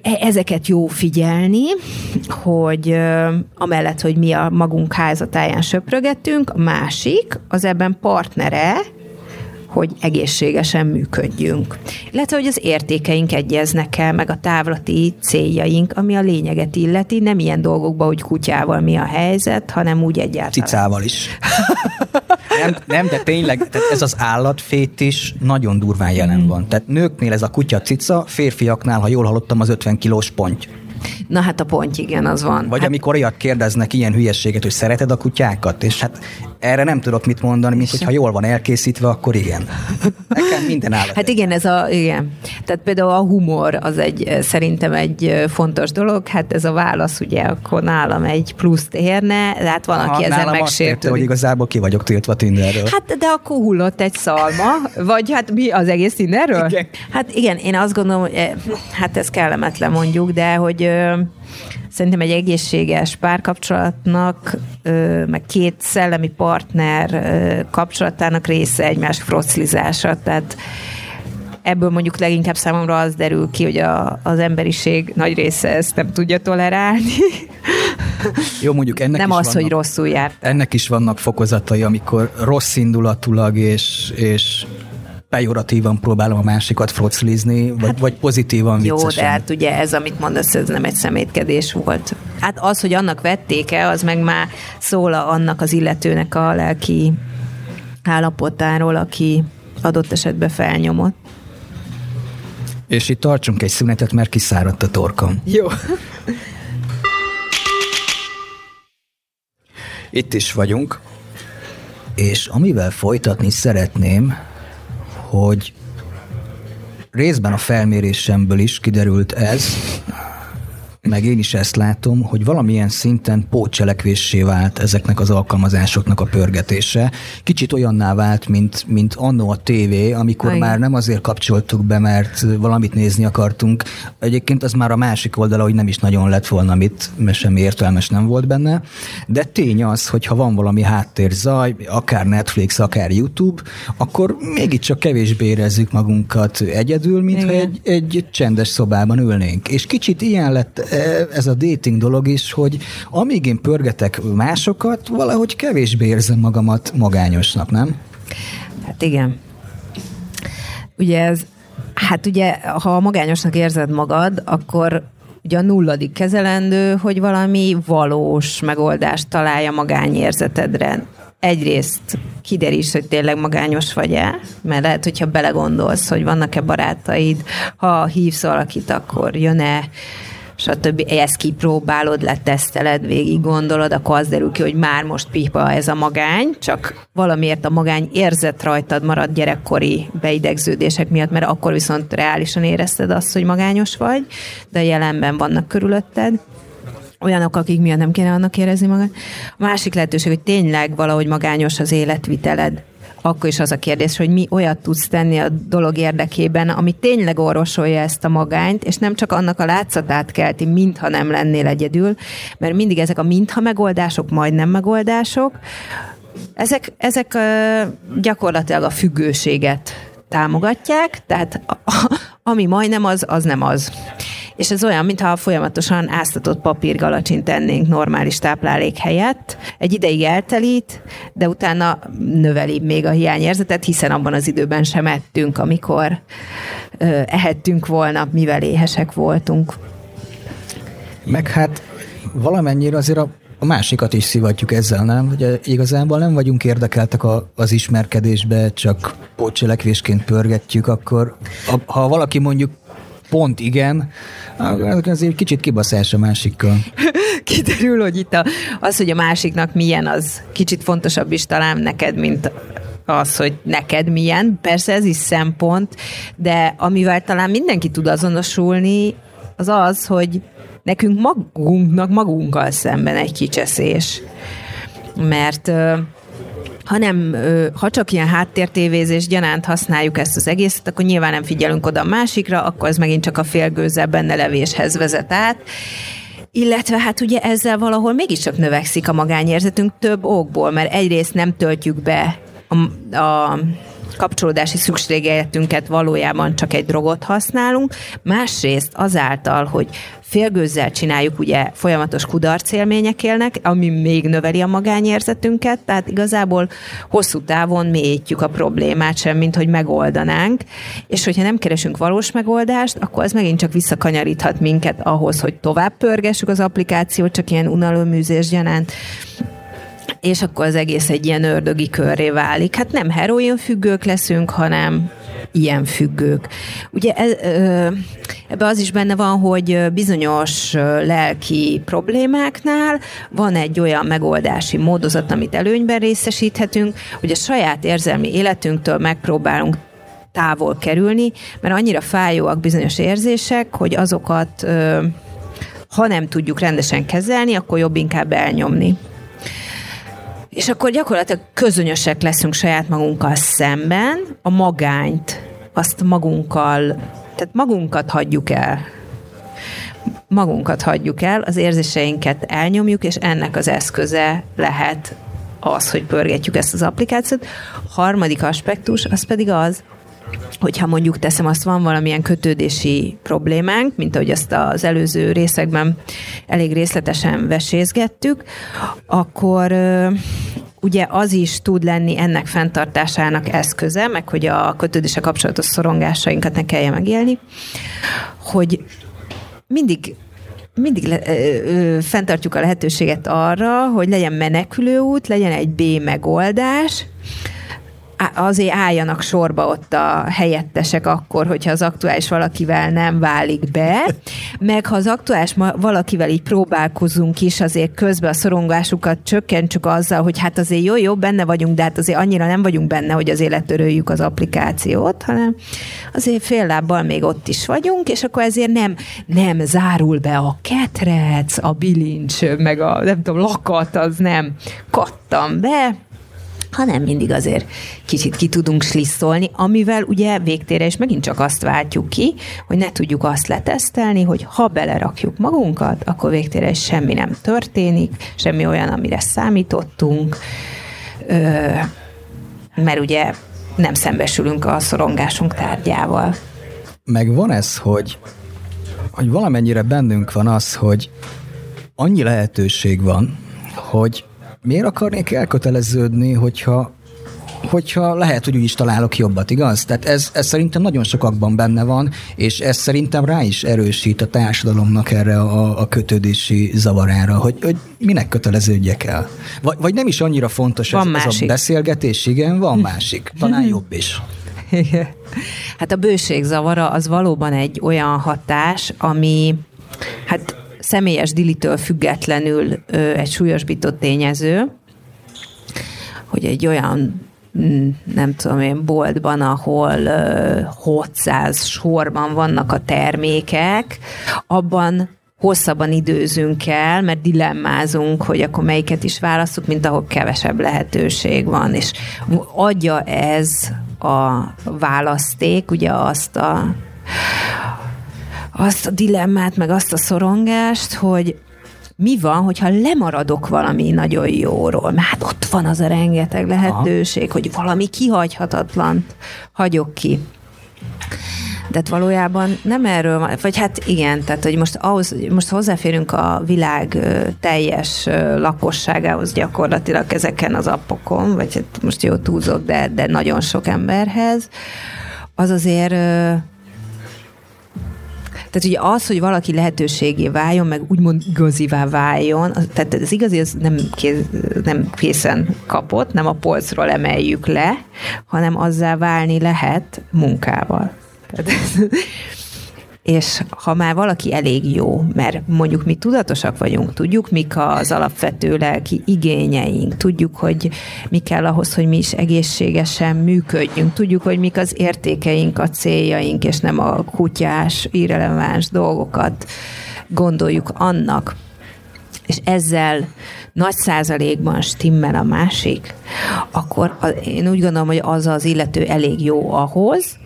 e, ezeket jó figyelni, hogy amellett, hogy mi a magunk házatáján söprögetünk, a másik, az ebben partnere, hogy egészségesen működjünk. Illetve, hogy az értékeink egyeznek el, meg a távlati céljaink, ami a lényeget illeti, nem ilyen dolgokban, hogy kutyával mi a helyzet, hanem úgy egyáltalán. Cicával is. nem, nem, de tényleg, tehát ez az állatfét is nagyon durván jelen van. Tehát nőknél ez a kutya cica, férfiaknál, ha jól hallottam, az 50 kilós ponty. Na hát a pont, igen, az van. Vagy hát... amikor olyat kérdeznek ilyen hülyeséget, hogy szereted a kutyákat, és hát erre nem tudok mit mondani, mint hogyha jól van elkészítve, akkor igen. Nekem minden állat. Hát igen, ez a, igen. Tehát például a humor az egy, szerintem egy fontos dolog, hát ez a válasz ugye akkor nálam egy pluszt érne, de hát van, aki ezen megsértődik. hogy igazából ki vagyok tiltva Tinderről. Hát de akkor hullott egy szalma, vagy hát mi az egész Tinderről? Igen. Hát igen, én azt gondolom, hogy eh, hát ez kellemetlen mondjuk, de hogy szerintem egy egészséges párkapcsolatnak, meg két szellemi partner kapcsolatának része egymás froclizása, tehát ebből mondjuk leginkább számomra az derül ki, hogy a, az emberiség nagy része ezt nem tudja tolerálni. Jó, mondjuk ennek Nem is az, vannak, hogy rosszul járt. Ennek is vannak fokozatai, amikor rossz indulatulag és, és pejoratívan próbálom a másikat froclizni, vagy, hát, vagy pozitívan Jó, viccesen. de hát ugye ez, amit mondasz, ez nem egy szemétkedés volt. Hát az, hogy annak vették-e, az meg már szól annak az illetőnek a lelki állapotáról, aki adott esetben felnyomott. És itt tartsunk egy szünetet, mert kiszáradt a torkam. Jó. Itt is vagyunk, és amivel folytatni szeretném, hogy részben a felmérésemből is kiderült ez, meg én is ezt látom, hogy valamilyen szinten pótcselekvéssé vált ezeknek az alkalmazásoknak a pörgetése. Kicsit olyanná vált, mint, mint annó a tévé, amikor Igen. már nem azért kapcsoltuk be, mert valamit nézni akartunk. Egyébként az már a másik oldala, hogy nem is nagyon lett volna mit, mert semmi értelmes nem volt benne. De tény az, hogy ha van valami háttérzaj, akár Netflix, akár YouTube, akkor mégiscsak kevésbé érezzük magunkat egyedül, mintha egy, egy csendes szobában ülnénk. És kicsit ilyen lett ez a dating dolog is, hogy amíg én pörgetek másokat, valahogy kevésbé érzem magamat magányosnak, nem? Hát igen. Ugye ez, hát ugye, ha magányosnak érzed magad, akkor ugye a nulladik kezelendő, hogy valami valós megoldást találja magányérzetedre. Egyrészt kideríts, hogy tényleg magányos vagy-e, mert lehet, hogyha belegondolsz, hogy vannak-e barátaid, ha hívsz valakit, akkor jön-e stb. Ezt kipróbálod, leteszteled, végig gondolod, akkor az derül ki, hogy már most pipa ez a magány, csak valamiért a magány érzet rajtad marad gyerekkori beidegződések miatt, mert akkor viszont reálisan érezted azt, hogy magányos vagy, de jelenben vannak körülötted olyanok, akik miatt nem kéne annak érezni magad. A másik lehetőség, hogy tényleg valahogy magányos az életviteled akkor is az a kérdés, hogy mi olyat tudsz tenni a dolog érdekében, ami tényleg orvosolja ezt a magányt, és nem csak annak a látszatát kelti, mintha nem lennél egyedül, mert mindig ezek a mintha megoldások, majdnem megoldások, ezek, ezek gyakorlatilag a függőséget támogatják, tehát ami majdnem az, az nem az. És ez olyan, mintha folyamatosan áztatott papírgalacsint tennénk normális táplálék helyett. Egy ideig eltelít, de utána növeli még a hiányérzetet, hiszen abban az időben sem ettünk, amikor ö, ehettünk volna, mivel éhesek voltunk. Meg hát valamennyire azért a a másikat is szivatjuk ezzel, nem? Ugye igazából nem vagyunk érdekeltek a, az ismerkedésbe, csak pótcselekvésként pörgetjük, akkor a, ha valaki mondjuk pont igen, azért kicsit kibaszás a másikkal. Kiderül, hogy itt a, az, hogy a másiknak milyen, az kicsit fontosabb is talán neked, mint az, hogy neked milyen. Persze ez is szempont, de amivel talán mindenki tud azonosulni, az az, hogy nekünk magunknak magunkkal szemben egy kicseszés. Mert ha nem, ha csak ilyen háttértévézés gyanánt használjuk ezt az egészet, akkor nyilván nem figyelünk oda a másikra, akkor ez megint csak a félgőzzel benne levéshez vezet át. Illetve hát ugye ezzel valahol mégiscsak növekszik a magányérzetünk több okból, mert egyrészt nem töltjük be a, a kapcsolódási szükségletünket valójában csak egy drogot használunk, másrészt azáltal, hogy félgőzzel csináljuk, ugye folyamatos kudarcélmények élnek, ami még növeli a magányérzetünket, tehát igazából hosszú távon mélyítjük a problémát sem, mint hogy megoldanánk, és hogyha nem keresünk valós megoldást, akkor az megint csak visszakanyaríthat minket ahhoz, hogy tovább pörgessük az applikációt, csak ilyen unaloműzés gyanánt, és akkor az egész egy ilyen ördögi körré válik. Hát nem heroin függők leszünk, hanem ilyen függők. Ugye ez, ebbe az is benne van, hogy bizonyos lelki problémáknál van egy olyan megoldási módozat, amit előnyben részesíthetünk, hogy a saját érzelmi életünktől megpróbálunk távol kerülni, mert annyira fájóak bizonyos érzések, hogy azokat ha nem tudjuk rendesen kezelni, akkor jobb inkább elnyomni. És akkor gyakorlatilag közönösek leszünk saját magunkkal szemben, a magányt, azt magunkkal, tehát magunkat hagyjuk el. Magunkat hagyjuk el, az érzéseinket elnyomjuk, és ennek az eszköze lehet az, hogy pörgetjük ezt az applikációt. Harmadik aspektus, az pedig az, hogyha mondjuk teszem azt, van valamilyen kötődési problémánk, mint ahogy azt az előző részekben elég részletesen vesézgettük, akkor ugye az is tud lenni ennek fenntartásának eszköze, meg hogy a kötődése kapcsolatos szorongásainkat ne kelljen megélni, hogy mindig mindig le, ö, ö, fenntartjuk a lehetőséget arra, hogy legyen menekülőút, legyen egy B megoldás, azért álljanak sorba ott a helyettesek akkor, hogyha az aktuális valakivel nem válik be, meg ha az aktuális valakivel így próbálkozunk is, azért közben a szorongásukat csökkentsük azzal, hogy hát azért jó, jó, benne vagyunk, de hát azért annyira nem vagyunk benne, hogy azért letöröljük az applikációt, hanem azért fél lábbal még ott is vagyunk, és akkor ezért nem, nem zárul be a ketrec, a bilincs, meg a nem tudom, lakat, az nem kattam be, hanem mindig azért kicsit ki tudunk slisszolni, amivel ugye végtére is megint csak azt váltjuk ki, hogy ne tudjuk azt letesztelni, hogy ha belerakjuk magunkat, akkor végtére is semmi nem történik, semmi olyan, amire számítottunk, mert ugye nem szembesülünk a szorongásunk tárgyával. Meg van ez, hogy, hogy valamennyire bennünk van az, hogy annyi lehetőség van, hogy miért akarnék elköteleződni, hogyha hogyha lehet, hogy úgy is találok jobbat, igaz? Tehát ez, ez szerintem nagyon sokakban benne van, és ez szerintem rá is erősít a társadalomnak erre a, a kötődési zavarára, hogy, hogy minek köteleződjek el. Vagy, vagy nem is annyira fontos van ez, ez a beszélgetés, igen, van másik, talán jobb is. Igen. Hát a bőségzavara az valóban egy olyan hatás, ami hát személyes dilitől függetlenül egy súlyosbított tényező, hogy egy olyan mm, nem tudom én, boltban, ahol uh, 600 sorban vannak a termékek, abban hosszabban időzünk el, mert dilemmázunk, hogy akkor melyiket is választjuk, mint ahol kevesebb lehetőség van, és adja ez a választék, ugye azt a azt a dilemmát, meg azt a szorongást, hogy mi van, hogyha lemaradok valami nagyon jóról, mert hát ott van az a rengeteg lehetőség, Aha. hogy valami kihagyhatatlan hagyok ki. De hát valójában nem erről van, vagy hát igen, tehát hogy most, ahhoz, most hozzáférünk a világ teljes lakosságához gyakorlatilag ezeken az appokon, vagy hát most jó túlzok, de, de nagyon sok emberhez, az azért tehát ugye az, hogy valaki lehetőségé váljon, meg úgymond igazivá váljon, tehát az igazi az nem, kéz, nem készen kapott, nem a polcról emeljük le, hanem azzá válni lehet munkával. Tehát és ha már valaki elég jó, mert mondjuk mi tudatosak vagyunk, tudjuk, mik az alapvető lelki igényeink, tudjuk, hogy mi kell ahhoz, hogy mi is egészségesen működjünk, tudjuk, hogy mik az értékeink, a céljaink, és nem a kutyás, irreleváns dolgokat gondoljuk annak, és ezzel nagy százalékban stimmel a másik, akkor én úgy gondolom, hogy az az illető elég jó ahhoz,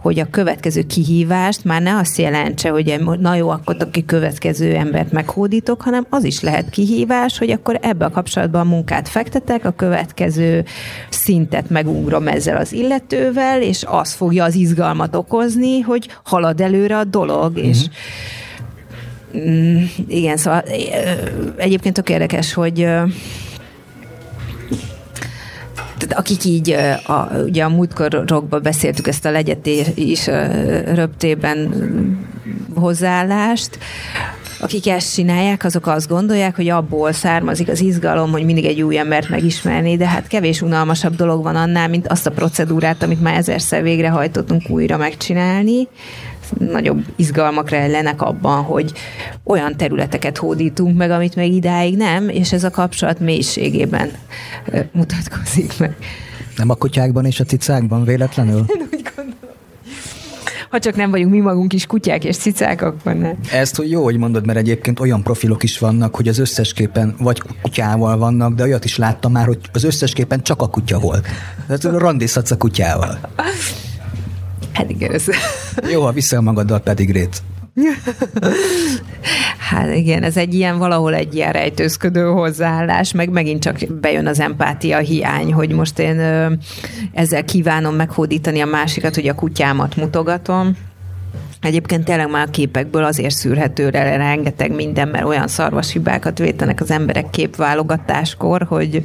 hogy a következő kihívást már ne azt jelentse, hogy na jó, akkor a következő embert meghódítok, hanem az is lehet kihívás, hogy akkor ebbe a kapcsolatban a munkát fektetek, a következő szintet megugrom ezzel az illetővel, és az fogja az izgalmat okozni, hogy halad előre a dolog, uh-huh. és mm, igen, szóval egyébként tök érdekes, hogy tehát akik így, a, ugye a múltkorokban beszéltük ezt a legyeté is röptében hozzáállást, akik ezt csinálják, azok azt gondolják, hogy abból származik az izgalom, hogy mindig egy új embert megismerni, de hát kevés unalmasabb dolog van annál, mint azt a procedúrát, amit már ezerszer végrehajtottunk újra megcsinálni nagyobb izgalmak rejlenek abban, hogy olyan területeket hódítunk meg, amit még idáig nem, és ez a kapcsolat mélységében mutatkozik meg. Nem a kutyákban és a cicákban véletlenül? Ha csak nem vagyunk mi magunk is kutyák és cicák, akkor nem. Ezt hogy jó, hogy mondod, mert egyébként olyan profilok is vannak, hogy az összes képen vagy kutyával vannak, de olyat is láttam már, hogy az összes képen csak a kutya volt. Tehát randizhatsz a kutyával. Igen, ez... Jó, ha viszel magaddal pedigrét. Hát igen, ez egy ilyen valahol egy ilyen rejtőzködő hozzáállás, meg megint csak bejön az empátia hiány, hogy most én ö, ezzel kívánom meghódítani a másikat, hogy a kutyámat mutogatom. Egyébként tényleg már a képekből azért szűrhető le rengeteg minden, mert olyan szarvas hibákat vétenek az emberek képválogatáskor, hogy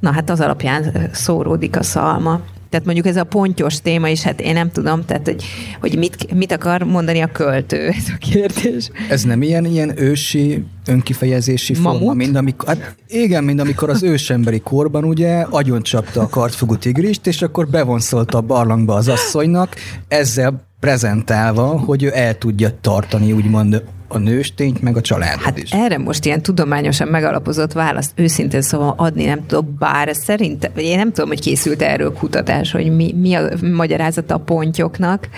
Na hát az alapján szóródik a szalma. Tehát mondjuk ez a pontyos téma is, hát én nem tudom, tehát hogy, hogy mit, mit akar mondani a költő, ez a kérdés. Ez nem ilyen, ilyen ősi önkifejezési Mamut? forma, mint amikor, hát igen, mint amikor az ősemberi korban ugye agyoncsapta a kartfogú tigrist, és akkor bevonszolta a barlangba az asszonynak, ezzel prezentálva, hogy ő el tudja tartani úgymond a nőstényt, meg a családot hát is. erre most ilyen tudományosan megalapozott választ őszintén szóval adni nem tudok, bár szerintem, én nem tudom, hogy készült erről kutatás, hogy mi, mi a magyarázata a pontyoknak,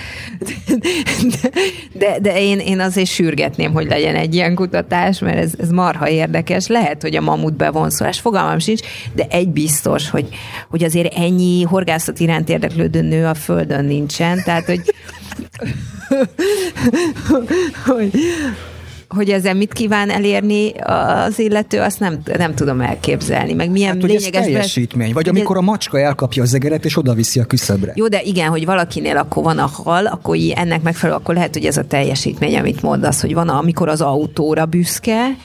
de, de, én, én azért sürgetném, hogy legyen egy ilyen kutatás, mert ez, ez marha érdekes. Lehet, hogy a mamut bevonszolás, fogalmam sincs, de egy biztos, hogy, hogy azért ennyi horgászat iránt érdeklődő nő a földön nincsen, tehát, hogy hogy, hogy ezzel mit kíván elérni az illető, azt nem, nem tudom elképzelni. Meg milyen hát, lényeges... Ez teljesítmény. Vagy amikor a macska elkapja az egeret, és oda viszi a küszöbre. Jó, de igen, hogy valakinél akkor van a hal, akkor ennek megfelelő, akkor lehet, hogy ez a teljesítmény, amit mondasz, hogy van, amikor az autóra büszke,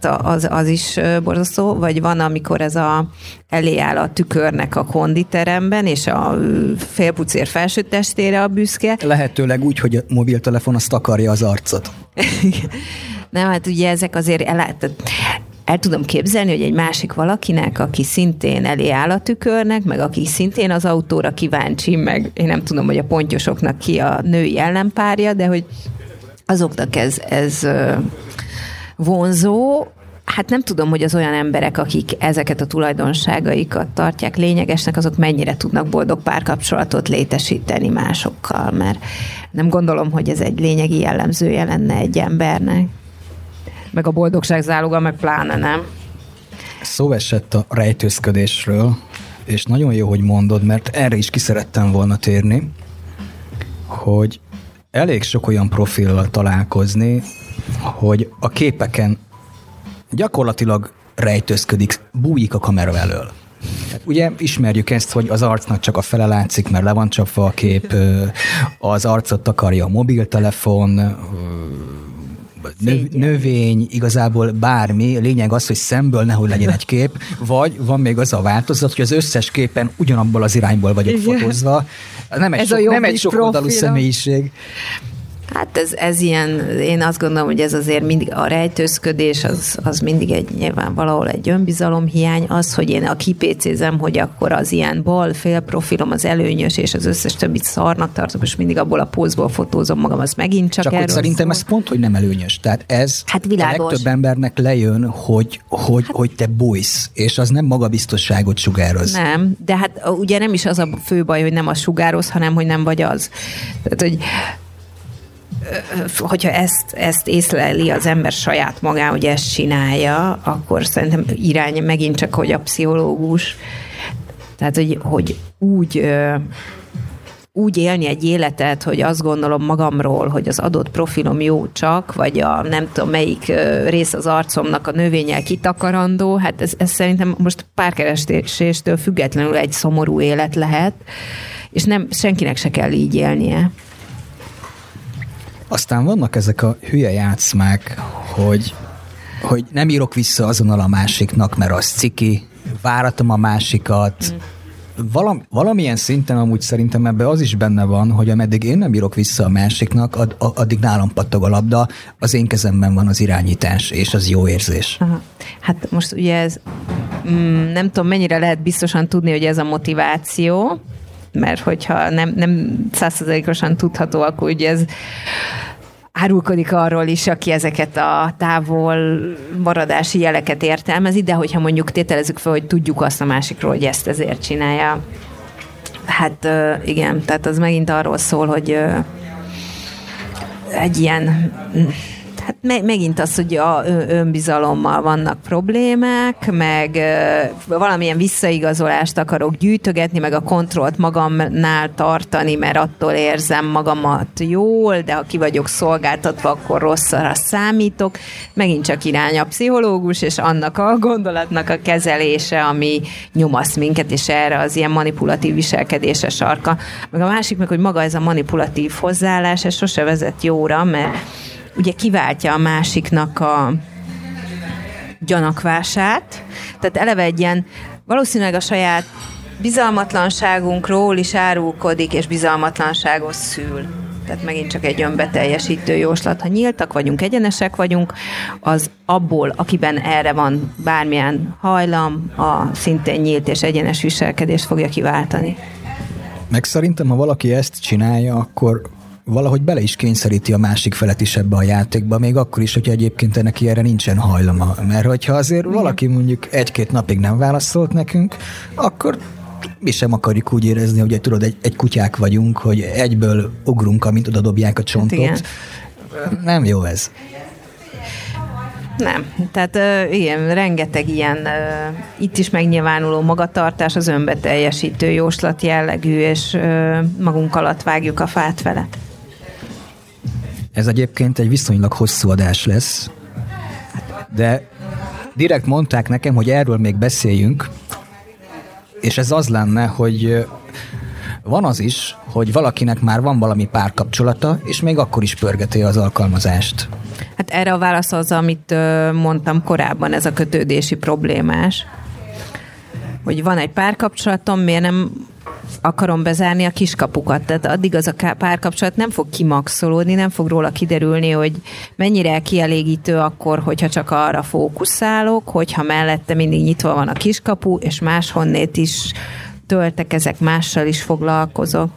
tehát az, az is borzasztó, vagy van, amikor ez a elé áll a tükörnek a konditeremben, és a félpucér felső testére a büszke. Lehetőleg úgy, hogy a mobiltelefon azt takarja az arcot. Nem, hát ugye ezek azért el, el tudom képzelni, hogy egy másik valakinek, aki szintén elé áll a tükörnek, meg aki szintén az autóra kíváncsi, meg én nem tudom, hogy a pontyosoknak ki a női ellenpárja, de hogy azoknak ez, ez vonzó, Hát nem tudom, hogy az olyan emberek, akik ezeket a tulajdonságaikat tartják lényegesnek, azok mennyire tudnak boldog párkapcsolatot létesíteni másokkal, mert nem gondolom, hogy ez egy lényegi jellemzője lenne egy embernek. Meg a boldogság záloga, meg pláne nem. Szó esett a rejtőzködésről, és nagyon jó, hogy mondod, mert erre is ki szerettem volna térni, hogy elég sok olyan profillal találkozni, hogy a képeken gyakorlatilag rejtőzködik, bújik a kamera elől. Ugye ismerjük ezt, hogy az arcnak csak a fele látszik, mert le van csapva a kép, az arcot takarja a mobiltelefon, növ, növény, igazából bármi, lényeg az, hogy szemből nehogy legyen egy kép, vagy van még az a változat, hogy az összes képen ugyanabból az irányból vagyok Igen. fotózva. Nem egy, Ez sok, nem egy sok oldalú személyiség. Hát ez, ez ilyen, én azt gondolom, hogy ez azért mindig a rejtőzködés, az, az mindig egy nyilván valahol egy önbizalomhiány, az, hogy én a kipécézem, hogy akkor az ilyen bal félprofilom az előnyös, és az összes többit szarnak tartom, és mindig abból a pózból fotózom magam, az megint csak, csak erről szerintem szól. ez pont, hogy nem előnyös. Tehát ez hát világos. a legtöbb embernek lejön, hogy, hogy, hát, hogy te bújsz, és az nem magabiztosságot sugároz. Nem, de hát ugye nem is az a fő baj, hogy nem a sugároz, hanem hogy nem vagy az. Tehát, hogy hogyha ezt, ezt észleli az ember saját magán, hogy ezt csinálja, akkor szerintem irány megint csak, hogy a pszichológus, tehát, hogy, hogy úgy úgy élni egy életet, hogy azt gondolom magamról, hogy az adott profilom jó csak, vagy a nem tudom melyik rész az arcomnak a növényel kitakarandó, hát ez, ez szerintem most párkereséstől függetlenül egy szomorú élet lehet, és nem, senkinek se kell így élnie. Aztán vannak ezek a hülye játszmák, hogy, hogy nem írok vissza azonnal a másiknak, mert az ciki, váratom a másikat, mm. Valam, valamilyen szinten amúgy szerintem ebbe az is benne van, hogy ameddig én nem írok vissza a másiknak, ad, addig nálam pattog a labda, az én kezemben van az irányítás, és az jó érzés. Aha. Hát most ugye ez, mm, nem tudom mennyire lehet biztosan tudni, hogy ez a motiváció, mert hogyha nem, nem százszerzalékosan tudható, akkor ugye ez árulkodik arról is, aki ezeket a távol maradási jeleket értelmezi, de hogyha mondjuk tételezzük fel, hogy tudjuk azt a másikról, hogy ezt ezért csinálja, hát igen, tehát az megint arról szól, hogy egy ilyen Hát me- megint az, hogy a önbizalommal vannak problémák, meg valamilyen visszaigazolást akarok gyűjtögetni, meg a kontrollt magamnál tartani, mert attól érzem magamat jól, de ha ki vagyok szolgáltatva, akkor rosszra számítok. Megint csak irány a pszichológus, és annak a gondolatnak a kezelése, ami nyomaszt minket, és erre az ilyen manipulatív viselkedése sarka. Meg a másik meg, hogy maga ez a manipulatív hozzáállás, ez sose vezet jóra, mert ugye kiváltja a másiknak a gyanakvását, tehát eleve egy ilyen valószínűleg a saját bizalmatlanságunkról is árulkodik, és bizalmatlanságot szül. Tehát megint csak egy önbeteljesítő jóslat. Ha nyíltak vagyunk, egyenesek vagyunk, az abból, akiben erre van bármilyen hajlam, a szintén nyílt és egyenes viselkedést fogja kiváltani. Meg szerintem, ha valaki ezt csinálja, akkor valahogy bele is kényszeríti a másik felet is ebbe a játékba, még akkor is, hogyha egyébként neki erre nincsen hajlama. Mert hogyha azért valaki mondjuk egy-két napig nem válaszolt nekünk, akkor mi sem akarjuk úgy érezni, hogy tudod, egy, egy kutyák vagyunk, hogy egyből ugrunk, amint oda dobják a csontot. Hát nem jó ez. Nem. Tehát uh, igen, rengeteg ilyen uh, itt is megnyilvánuló magatartás, az önbeteljesítő jóslat jellegű, és uh, magunk alatt vágjuk a fát vele. Ez egyébként egy viszonylag hosszú adás lesz, de direkt mondták nekem, hogy erről még beszéljünk, és ez az lenne, hogy van az is, hogy valakinek már van valami párkapcsolata, és még akkor is pörgeti az alkalmazást. Hát erre a válasz az, amit mondtam korábban, ez a kötődési problémás. Hogy van egy párkapcsolatom, miért nem akarom bezárni a kiskapukat. Tehát addig az a párkapcsolat nem fog kimaxolódni, nem fog róla kiderülni, hogy mennyire kielégítő akkor, hogyha csak arra fókuszálok, hogyha mellette mindig nyitva van a kiskapu, és máshonnét is töltekezek, mással is foglalkozok.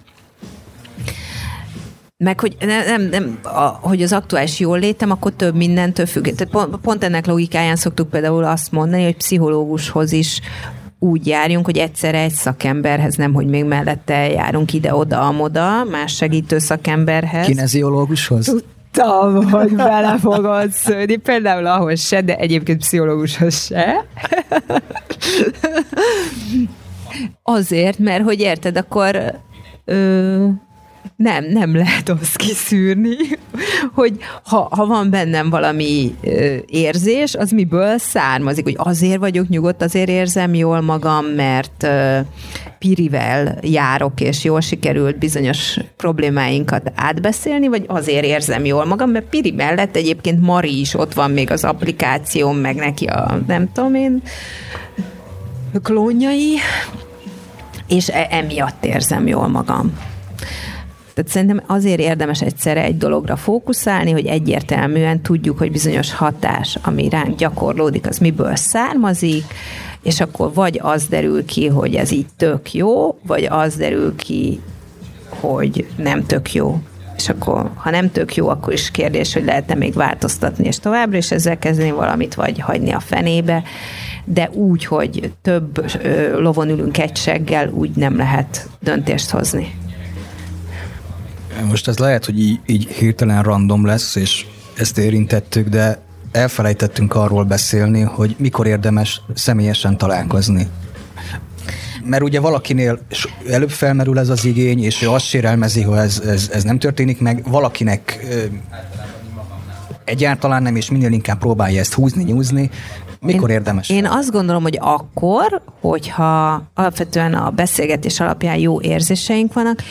Meg hogy, nem, nem, nem, a, hogy az aktuális jól létem, akkor több mindentől függ. Tehát pont, pont ennek logikáján szoktuk például azt mondani, hogy pszichológushoz is úgy járjunk, hogy egyszerre egy szakemberhez, nem, hogy még mellette járunk ide-oda, amoda, más segítő szakemberhez. Kineziológushoz? Tudtam, hogy bele fogod szőni, például ahhoz se, de egyébként pszichológushoz se. Azért, mert hogy érted, akkor ö, nem, nem lehet azt kiszűrni, hogy ha, ha van bennem valami érzés, az miből származik, hogy azért vagyok nyugodt, azért érzem jól magam, mert Pirivel járok, és jól sikerült bizonyos problémáinkat átbeszélni, vagy azért érzem jól magam, mert Piri mellett egyébként Mari is ott van még az applikációm, meg neki a nem tudom én klónjai, és e- emiatt érzem jól magam. Tehát szerintem azért érdemes egyszerre egy dologra fókuszálni, hogy egyértelműen tudjuk, hogy bizonyos hatás, ami ránk gyakorlódik, az miből származik, és akkor vagy az derül ki, hogy ez így tök jó, vagy az derül ki, hogy nem tök jó. És akkor, ha nem tök jó, akkor is kérdés, hogy lehet-e még változtatni, és továbbra is ezzel kezdeni valamit, vagy hagyni a fenébe. De úgy, hogy több lovon ülünk egy úgy nem lehet döntést hozni. Most ez lehet, hogy így, így hirtelen random lesz, és ezt érintettük, de elfelejtettünk arról beszélni, hogy mikor érdemes személyesen találkozni. Mert ugye valakinél előbb felmerül ez az igény, és ő azt sérelmezi, hogy ez, ez, ez nem történik meg, valakinek egyáltalán nem, és minél inkább próbálja ezt húzni, nyúzni, mikor én, érdemes? Én azt gondolom, hogy akkor, hogyha alapvetően a beszélgetés alapján jó érzéseink vannak,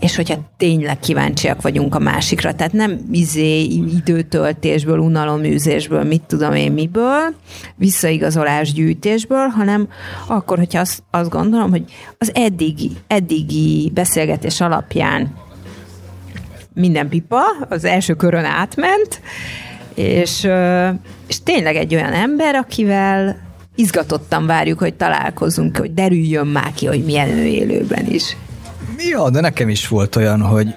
és hogyha tényleg kíváncsiak vagyunk a másikra. Tehát nem izé, időtöltésből, unaloműzésből, mit tudom én miből, visszaigazolás gyűjtésből, hanem akkor, hogyha azt, azt gondolom, hogy az eddigi, eddigi beszélgetés alapján minden pipa, az első körön átment, és, és tényleg egy olyan ember, akivel izgatottan várjuk, hogy találkozunk, hogy derüljön már ki, hogy milyen ő élőben is. Ja, de nekem is volt olyan, hogy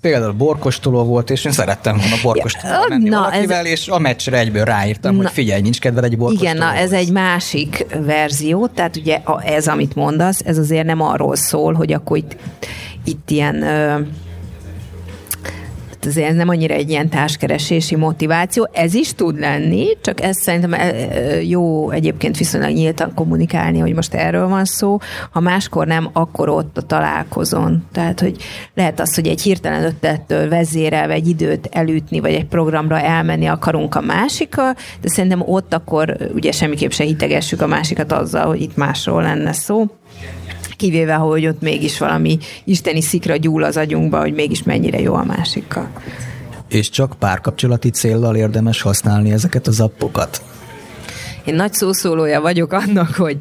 például borkostoló volt, és én szerettem volna borkostolóra ja, menni na, valakivel, ez... és a meccsre egyből ráírtam, na, hogy figyelj, nincs kedved egy borkostoló. Igen, na ez egy másik verzió, tehát ugye ez, amit mondasz, ez azért nem arról szól, hogy akkor itt, itt ilyen azért ez nem annyira egy ilyen társkeresési motiváció. Ez is tud lenni, csak ez szerintem jó egyébként viszonylag nyíltan kommunikálni, hogy most erről van szó. Ha máskor nem, akkor ott a találkozón. Tehát, hogy lehet az, hogy egy hirtelen ötlettől vezérelve egy időt elütni, vagy egy programra elmenni akarunk a másika, de szerintem ott akkor ugye semmiképp se hitegessük a másikat azzal, hogy itt másról lenne szó kivéve, hogy ott mégis valami isteni szikra gyúl az agyunkba, hogy mégis mennyire jó a másikkal. És csak párkapcsolati céllal érdemes használni ezeket az appokat? én nagy szószólója vagyok annak, hogy,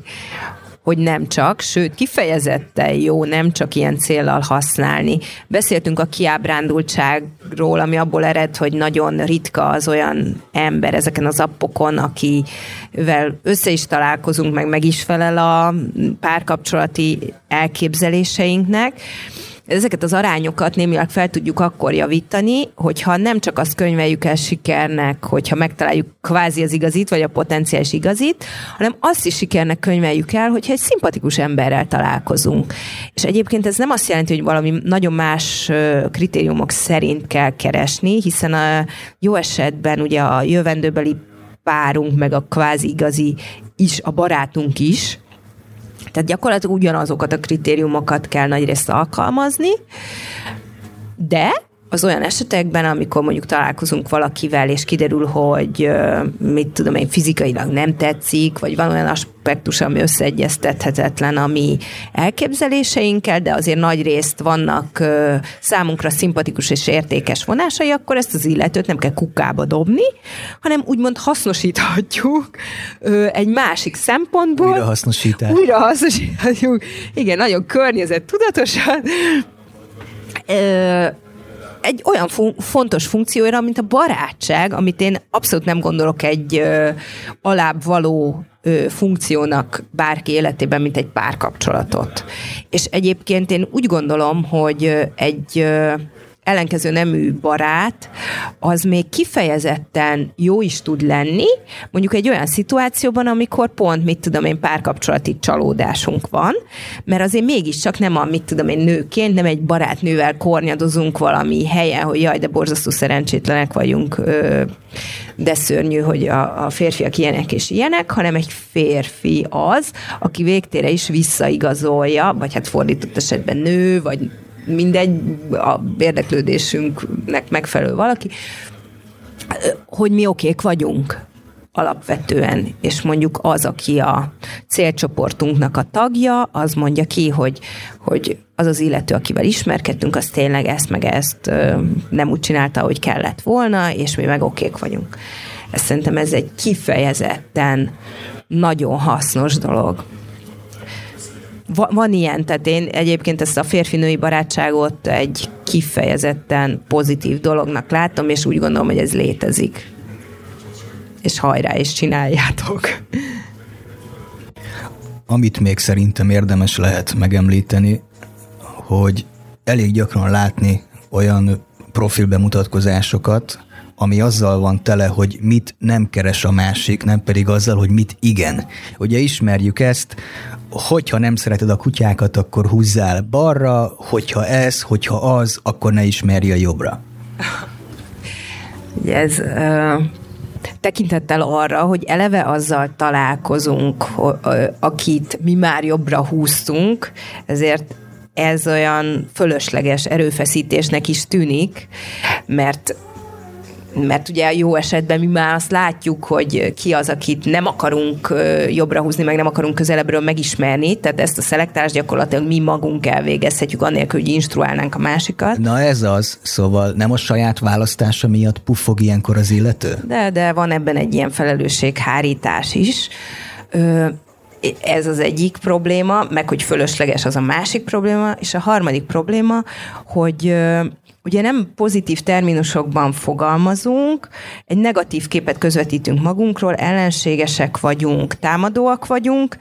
hogy nem csak, sőt kifejezetten jó nem csak ilyen céllal használni. Beszéltünk a kiábrándultságról, ami abból ered, hogy nagyon ritka az olyan ember ezeken az appokon, akivel össze is találkozunk, meg meg is felel a párkapcsolati elképzeléseinknek ezeket az arányokat némileg fel tudjuk akkor javítani, hogyha nem csak azt könyveljük el sikernek, hogyha megtaláljuk kvázi az igazit, vagy a potenciális igazit, hanem azt is sikernek könyveljük el, hogyha egy szimpatikus emberrel találkozunk. És egyébként ez nem azt jelenti, hogy valami nagyon más kritériumok szerint kell keresni, hiszen a jó esetben ugye a jövendőbeli párunk, meg a kvázi igazi is, a barátunk is, tehát gyakorlatilag ugyanazokat a kritériumokat kell nagyrészt alkalmazni, de az olyan esetekben, amikor mondjuk találkozunk valakivel, és kiderül, hogy mit tudom én, fizikailag nem tetszik, vagy van olyan aspektus, ami összeegyeztethetetlen a mi elképzeléseinkkel, de azért nagy részt vannak számunkra szimpatikus és értékes vonásai, akkor ezt az illetőt nem kell kukába dobni, hanem úgymond hasznosíthatjuk egy másik szempontból. Újra hasznosítás. Újra hasznosíthatjuk. Igen, nagyon környezet tudatosan egy olyan fun- fontos funkcióra, mint a barátság, amit én abszolút nem gondolok egy ö, alább való ö, funkciónak bárki életében, mint egy párkapcsolatot. És egyébként én úgy gondolom, hogy egy ö, ellenkező nemű barát, az még kifejezetten jó is tud lenni, mondjuk egy olyan szituációban, amikor pont, mit tudom én, párkapcsolati csalódásunk van, mert azért mégiscsak nem a, mit tudom én, nőként, nem egy barátnővel kornyadozunk valami helyen, hogy jaj, de borzasztó szerencsétlenek vagyunk, de szörnyű, hogy a, a férfiak ilyenek és ilyenek, hanem egy férfi az, aki végtére is visszaigazolja, vagy hát fordított esetben nő, vagy mindegy, a érdeklődésünknek megfelelő valaki, hogy mi okék vagyunk alapvetően, és mondjuk az, aki a célcsoportunknak a tagja, az mondja ki, hogy, hogy az az illető, akivel ismerkedtünk, az tényleg ezt meg ezt nem úgy csinálta, hogy kellett volna, és mi meg okék vagyunk. Ezt szerintem ez egy kifejezetten nagyon hasznos dolog van ilyen, tehát én egyébként ezt a férfi-női barátságot egy kifejezetten pozitív dolognak látom, és úgy gondolom, hogy ez létezik. És hajrá, és csináljátok. Amit még szerintem érdemes lehet megemlíteni, hogy elég gyakran látni olyan profilbemutatkozásokat, ami azzal van tele, hogy mit nem keres a másik, nem pedig azzal, hogy mit igen. Ugye ismerjük ezt, hogyha nem szereted a kutyákat, akkor húzzál balra, hogyha ez, hogyha az, akkor ne ismerj a jobbra. Ez tekintettel arra, hogy eleve azzal találkozunk, akit mi már jobbra húztunk, ezért ez olyan fölösleges erőfeszítésnek is tűnik, mert mert ugye jó esetben mi már azt látjuk, hogy ki az, akit nem akarunk jobbra húzni, meg nem akarunk közelebbről megismerni, tehát ezt a szelektálást gyakorlatilag mi magunk elvégezhetjük, annélkül, hogy instruálnánk a másikat. Na ez az, szóval nem a saját választása miatt puffog ilyenkor az illető? De, de van ebben egy ilyen felelősséghárítás is. Ö, ez az egyik probléma, meg hogy fölösleges az a másik probléma, és a harmadik probléma, hogy ugye nem pozitív terminusokban fogalmazunk, egy negatív képet közvetítünk magunkról, ellenségesek vagyunk, támadóak vagyunk,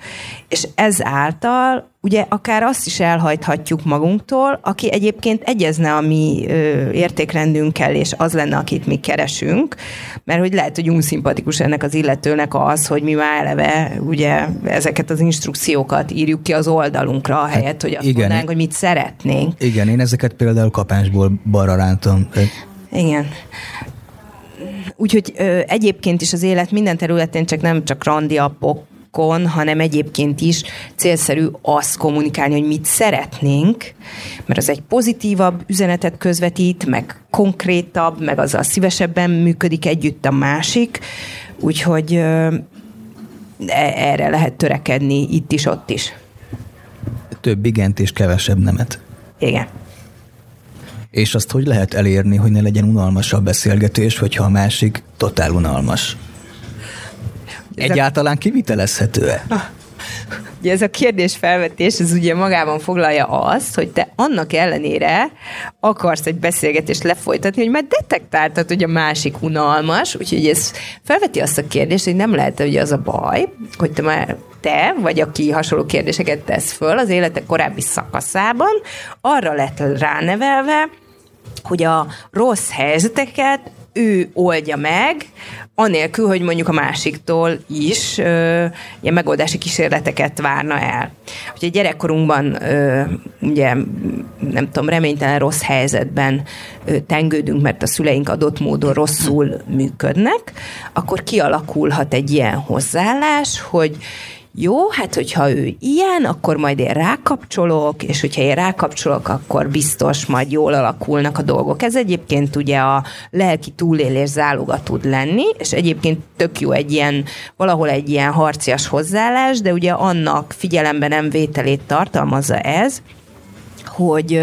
és ezáltal ugye akár azt is elhajthatjuk magunktól, aki egyébként egyezne a mi ö, értékrendünkkel, és az lenne, akit mi keresünk, mert hogy lehet, hogy unszimpatikus ennek az illetőnek az, hogy mi már eleve ugye ezeket az instrukciókat írjuk ki az oldalunkra, hát helyett, hogy azt igen, mondanánk, hogy mit szeretnénk. Igen, én ezeket például kapásból balra rántom. Igen. Úgyhogy ö, egyébként is az élet minden területén csak nem csak randi appok, Facebookon, hanem egyébként is célszerű azt kommunikálni, hogy mit szeretnénk, mert az egy pozitívabb üzenetet közvetít, meg konkrétabb, meg azzal szívesebben működik együtt a másik, úgyhogy e, erre lehet törekedni itt is, ott is. Több igent és kevesebb nemet. Igen. És azt hogy lehet elérni, hogy ne legyen unalmas a beszélgetés, hogyha a másik totál unalmas? Egyáltalán kivitelezhető-e? Ugye ez a kérdés felvetés, ez ugye magában foglalja azt, hogy te annak ellenére akarsz egy beszélgetést lefolytatni, hogy már detektáltad, hogy a másik unalmas, úgyhogy ez felveti azt a kérdést, hogy nem lehet, hogy az a baj, hogy te már te, vagy aki hasonló kérdéseket tesz föl az élete korábbi szakaszában, arra lett ránevelve, hogy a rossz helyzeteket ő oldja meg, anélkül, hogy mondjuk a másiktól is ö, ilyen megoldási kísérleteket várna el. Úgyhogy gyerekkorunkban ö, ugye nem tudom, reménytelen rossz helyzetben ö, tengődünk, mert a szüleink adott módon rosszul működnek, akkor kialakulhat egy ilyen hozzáállás, hogy jó, hát hogyha ő ilyen, akkor majd én rákapcsolok, és hogyha én rákapcsolok, akkor biztos majd jól alakulnak a dolgok. Ez egyébként ugye a lelki túlélés záloga tud lenni, és egyébként tök jó egy ilyen, valahol egy ilyen harcias hozzáállás, de ugye annak figyelembe nem vételét tartalmazza ez, hogy,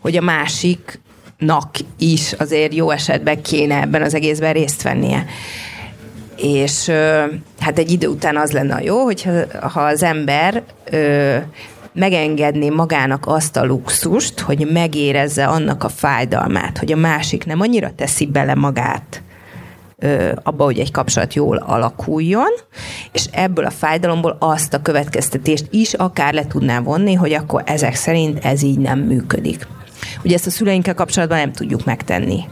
hogy a másiknak is azért jó esetben kéne ebben az egészben részt vennie és hát egy idő után az lenne jó, hogyha ha az ember megengedné magának azt a luxust, hogy megérezze annak a fájdalmát, hogy a másik nem annyira teszi bele magát abba, hogy egy kapcsolat jól alakuljon, és ebből a fájdalomból azt a következtetést is akár le tudná vonni, hogy akkor ezek szerint ez így nem működik. Ugye ezt a szüleinkkel kapcsolatban nem tudjuk megtenni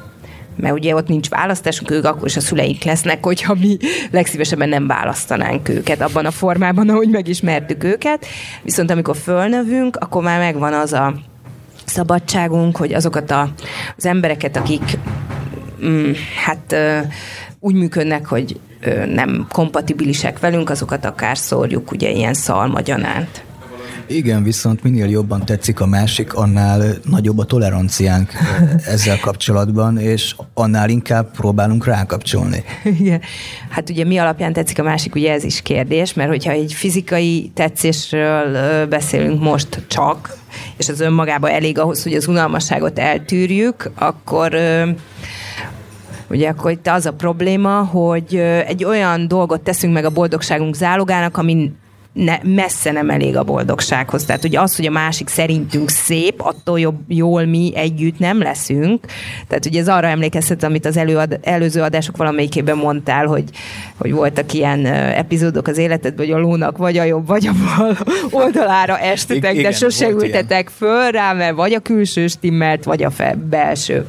mert ugye ott nincs választásunk, ők akkor is a szüleink lesznek, hogyha mi legszívesebben nem választanánk őket abban a formában, ahogy megismertük őket. Viszont amikor fölnövünk, akkor már megvan az a szabadságunk, hogy azokat a, az embereket, akik mm, hát úgy működnek, hogy nem kompatibilisek velünk, azokat akár szórjuk ugye ilyen szalmagyanánt. Igen, viszont minél jobban tetszik a másik, annál nagyobb a toleranciánk ezzel kapcsolatban, és annál inkább próbálunk rákapcsolni. Igen. Hát ugye mi alapján tetszik a másik, ugye ez is kérdés, mert hogyha egy fizikai tetszésről beszélünk most csak, és az önmagában elég ahhoz, hogy az unalmasságot eltűrjük, akkor Ugye akkor itt az a probléma, hogy egy olyan dolgot teszünk meg a boldogságunk zálogának, ami ne, messze nem elég a boldogsághoz. Tehát ugye az, hogy a másik szerintünk szép, attól jobb, jól mi együtt nem leszünk. Tehát ugye ez arra emlékeztet, amit az előad, előző adások valamelyikében mondtál, hogy, hogy voltak ilyen epizódok az életedben, hogy a lónak vagy a jobb, vagy a bal oldalára estetek, de sose ültetek föl rá, mert vagy a külső stimmelt, vagy a fe, belső.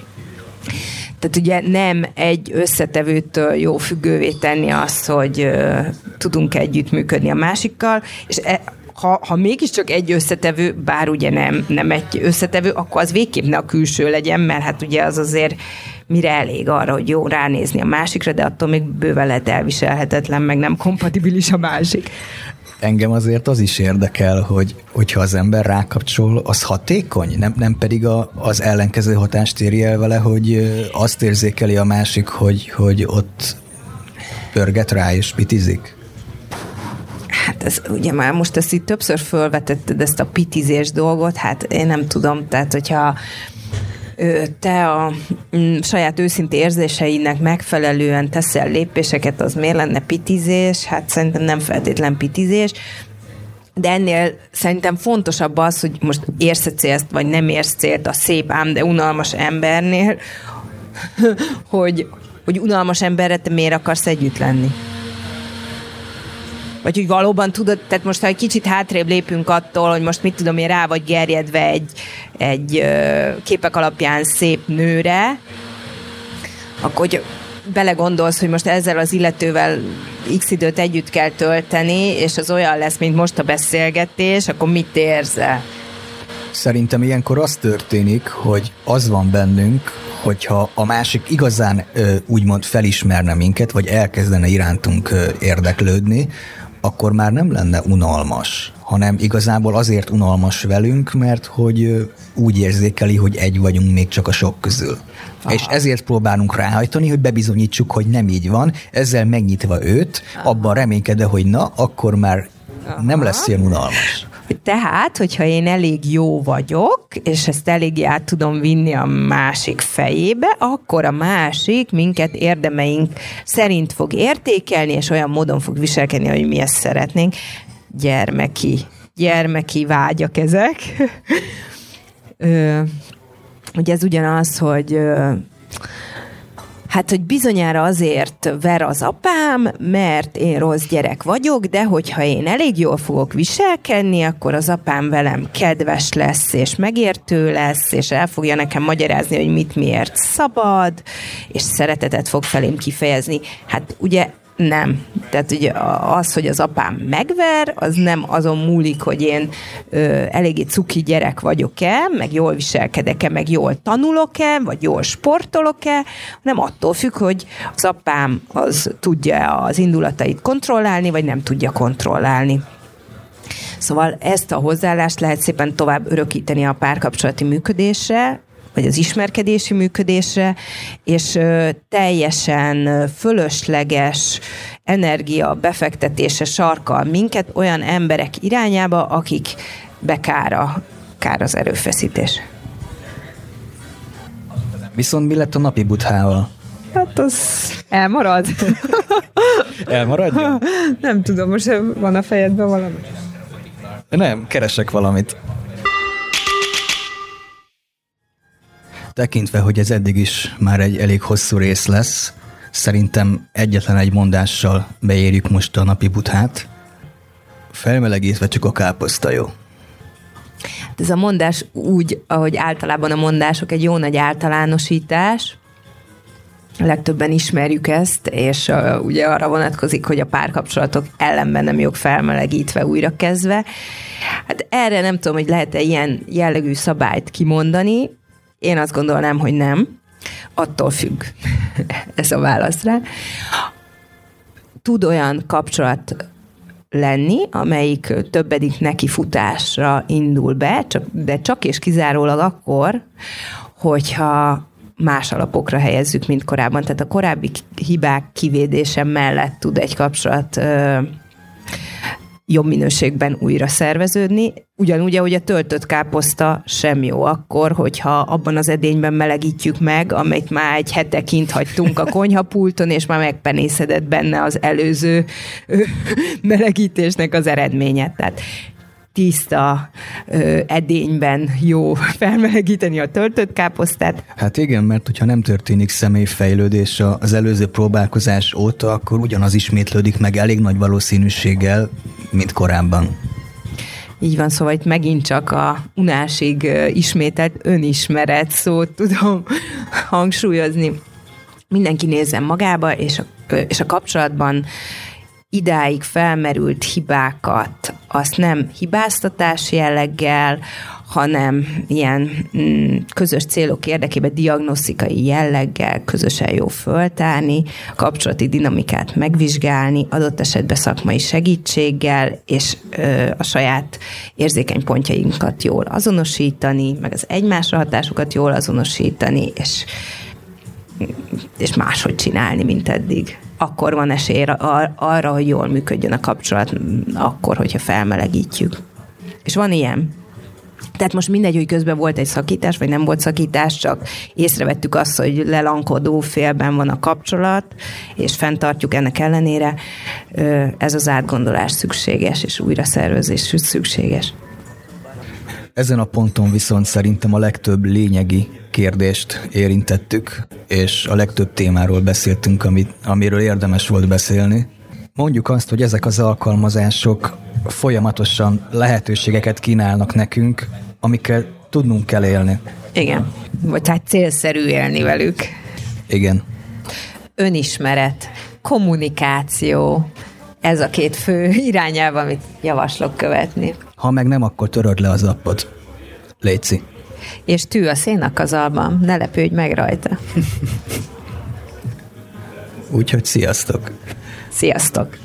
Tehát ugye nem egy összetevőtől jó függővé tenni azt, hogy tudunk együttműködni a másikkal, és e, ha, ha mégiscsak egy összetevő, bár ugye nem, nem egy összetevő, akkor az végképp ne a külső legyen, mert hát ugye az azért mire elég arra, hogy jó ránézni a másikra, de attól még bőven lehet elviselhetetlen, meg nem kompatibilis a másik engem azért az is érdekel, hogy hogyha az ember rákapcsol, az hatékony, nem, nem pedig a, az ellenkező hatást érje el vele, hogy azt érzékeli a másik, hogy, hogy ott pörget rá és pitizik. Hát ez ugye már most ezt itt többször felvetetted ezt a pitizés dolgot, hát én nem tudom, tehát hogyha te a mm, saját őszinte érzéseinek megfelelően teszel lépéseket, az miért lenne pitizés? Hát szerintem nem feltétlen pitizés, de ennél szerintem fontosabb az, hogy most érsz célt, vagy nem érsz célt a szép ám, de unalmas embernél, hogy, hogy unalmas emberre te miért akarsz együtt lenni. Vagy hogy valóban tudod, tehát most ha egy kicsit hátrébb lépünk attól, hogy most mit tudom én rá vagy gerjedve egy, egy képek alapján szép nőre, akkor hogy belegondolsz, hogy most ezzel az illetővel x időt együtt kell tölteni, és az olyan lesz, mint most a beszélgetés, akkor mit érzel? Szerintem ilyenkor az történik, hogy az van bennünk, hogyha a másik igazán úgymond felismerne minket, vagy elkezdene irántunk érdeklődni, akkor már nem lenne unalmas, hanem igazából azért unalmas velünk, mert hogy úgy érzékeli, hogy egy vagyunk még csak a sok közül. Aha. És ezért próbálunk ráhajtani, hogy bebizonyítsuk, hogy nem így van, ezzel megnyitva őt, Aha. abban reménykedve, hogy na, akkor már Aha. nem lesz ilyen unalmas. Hogy tehát, hogyha én elég jó vagyok, és ezt eléggé át tudom vinni a másik fejébe, akkor a másik minket érdemeink szerint fog értékelni, és olyan módon fog viselkedni, hogy mi ezt szeretnénk. Gyermeki, gyermeki vágyak ezek. Ö, ugye ez ugyanaz, hogy Hát, hogy bizonyára azért ver az apám, mert én rossz gyerek vagyok, de hogyha én elég jól fogok viselkedni, akkor az apám velem kedves lesz, és megértő lesz, és el fogja nekem magyarázni, hogy mit miért szabad, és szeretetet fog felém kifejezni. Hát ugye nem. Tehát ugye az, hogy az apám megver, az nem azon múlik, hogy én ö, eléggé cuki gyerek vagyok-e, meg jól viselkedek-e, meg jól tanulok-e, vagy jól sportolok-e, hanem attól függ, hogy az apám az tudja az indulatait kontrollálni, vagy nem tudja kontrollálni. Szóval ezt a hozzáállást lehet szépen tovább örökíteni a párkapcsolati működésre, vagy az ismerkedési működésre, és teljesen fölösleges energia befektetése sarkal minket olyan emberek irányába, akik bekára kár az erőfeszítés. Viszont mi lett a napi buthával? Hát az elmarad. Elmaradjon? Nem tudom, most van a fejedben valami? Nem, keresek valamit. Tekintve, hogy ez eddig is már egy elég hosszú rész lesz, szerintem egyetlen egy mondással beérjük most a napi buthát. Felmelegítve csak a káposzta jó. Hát ez a mondás úgy, ahogy általában a mondások, egy jó nagy általánosítás, legtöbben ismerjük ezt, és uh, ugye arra vonatkozik, hogy a párkapcsolatok ellenben nem jók felmelegítve, újra kezdve. Hát erre nem tudom, hogy lehet-e ilyen jellegű szabályt kimondani, én azt gondolnám, hogy nem. Attól függ ez a válasz rá. Tud olyan kapcsolat lenni, amelyik többedik neki futásra indul be, csak, de csak és kizárólag akkor, hogyha más alapokra helyezzük, mint korábban. Tehát a korábbi hibák kivédése mellett tud egy kapcsolat ö, jobb minőségben újra szerveződni. Ugyanúgy, ahogy a töltött káposzta sem jó akkor, hogyha abban az edényben melegítjük meg, amit már egy hete kint hagytunk a konyhapulton, és már megpenészedett benne az előző melegítésnek az eredménye. Tehát tiszta ö, edényben jó felmelegíteni a töltött káposztát. Hát igen, mert hogyha nem történik személyfejlődés az előző próbálkozás óta, akkor ugyanaz ismétlődik meg elég nagy valószínűséggel, mint korábban. Így van, szóval itt megint csak a unásig ismételt önismeret szót tudom hangsúlyozni. Mindenki nézzen magába, és a, és a kapcsolatban idáig felmerült hibákat, azt nem hibáztatás jelleggel, hanem ilyen mm, közös célok érdekében diagnosztikai jelleggel közösen jó föltárni, kapcsolati dinamikát megvizsgálni, adott esetben szakmai segítséggel, és ö, a saját érzékeny pontjainkat jól azonosítani, meg az egymásra hatásokat jól azonosítani, és és máshogy csinálni, mint eddig. Akkor van esély arra, hogy jól működjön a kapcsolat, akkor, hogyha felmelegítjük. És van ilyen. Tehát most mindegy, hogy közben volt egy szakítás, vagy nem volt szakítás, csak észrevettük azt, hogy lelankodó félben van a kapcsolat, és fenntartjuk ennek ellenére. Ez az átgondolás szükséges, és újra szervezés szükséges. Ezen a ponton viszont szerintem a legtöbb lényegi kérdést érintettük, és a legtöbb témáról beszéltünk, amit, amiről érdemes volt beszélni. Mondjuk azt, hogy ezek az alkalmazások folyamatosan lehetőségeket kínálnak nekünk, amikkel tudnunk kell élni. Igen. Vagy tehát célszerű élni velük. Igen. Önismeret, kommunikáció, ez a két fő irányelv, amit javaslok követni. Ha meg nem, akkor töröd le az appot. Léci. És tű a szénakazalban, ne lepődj meg rajta. Úgyhogy sziasztok! Sziasztok!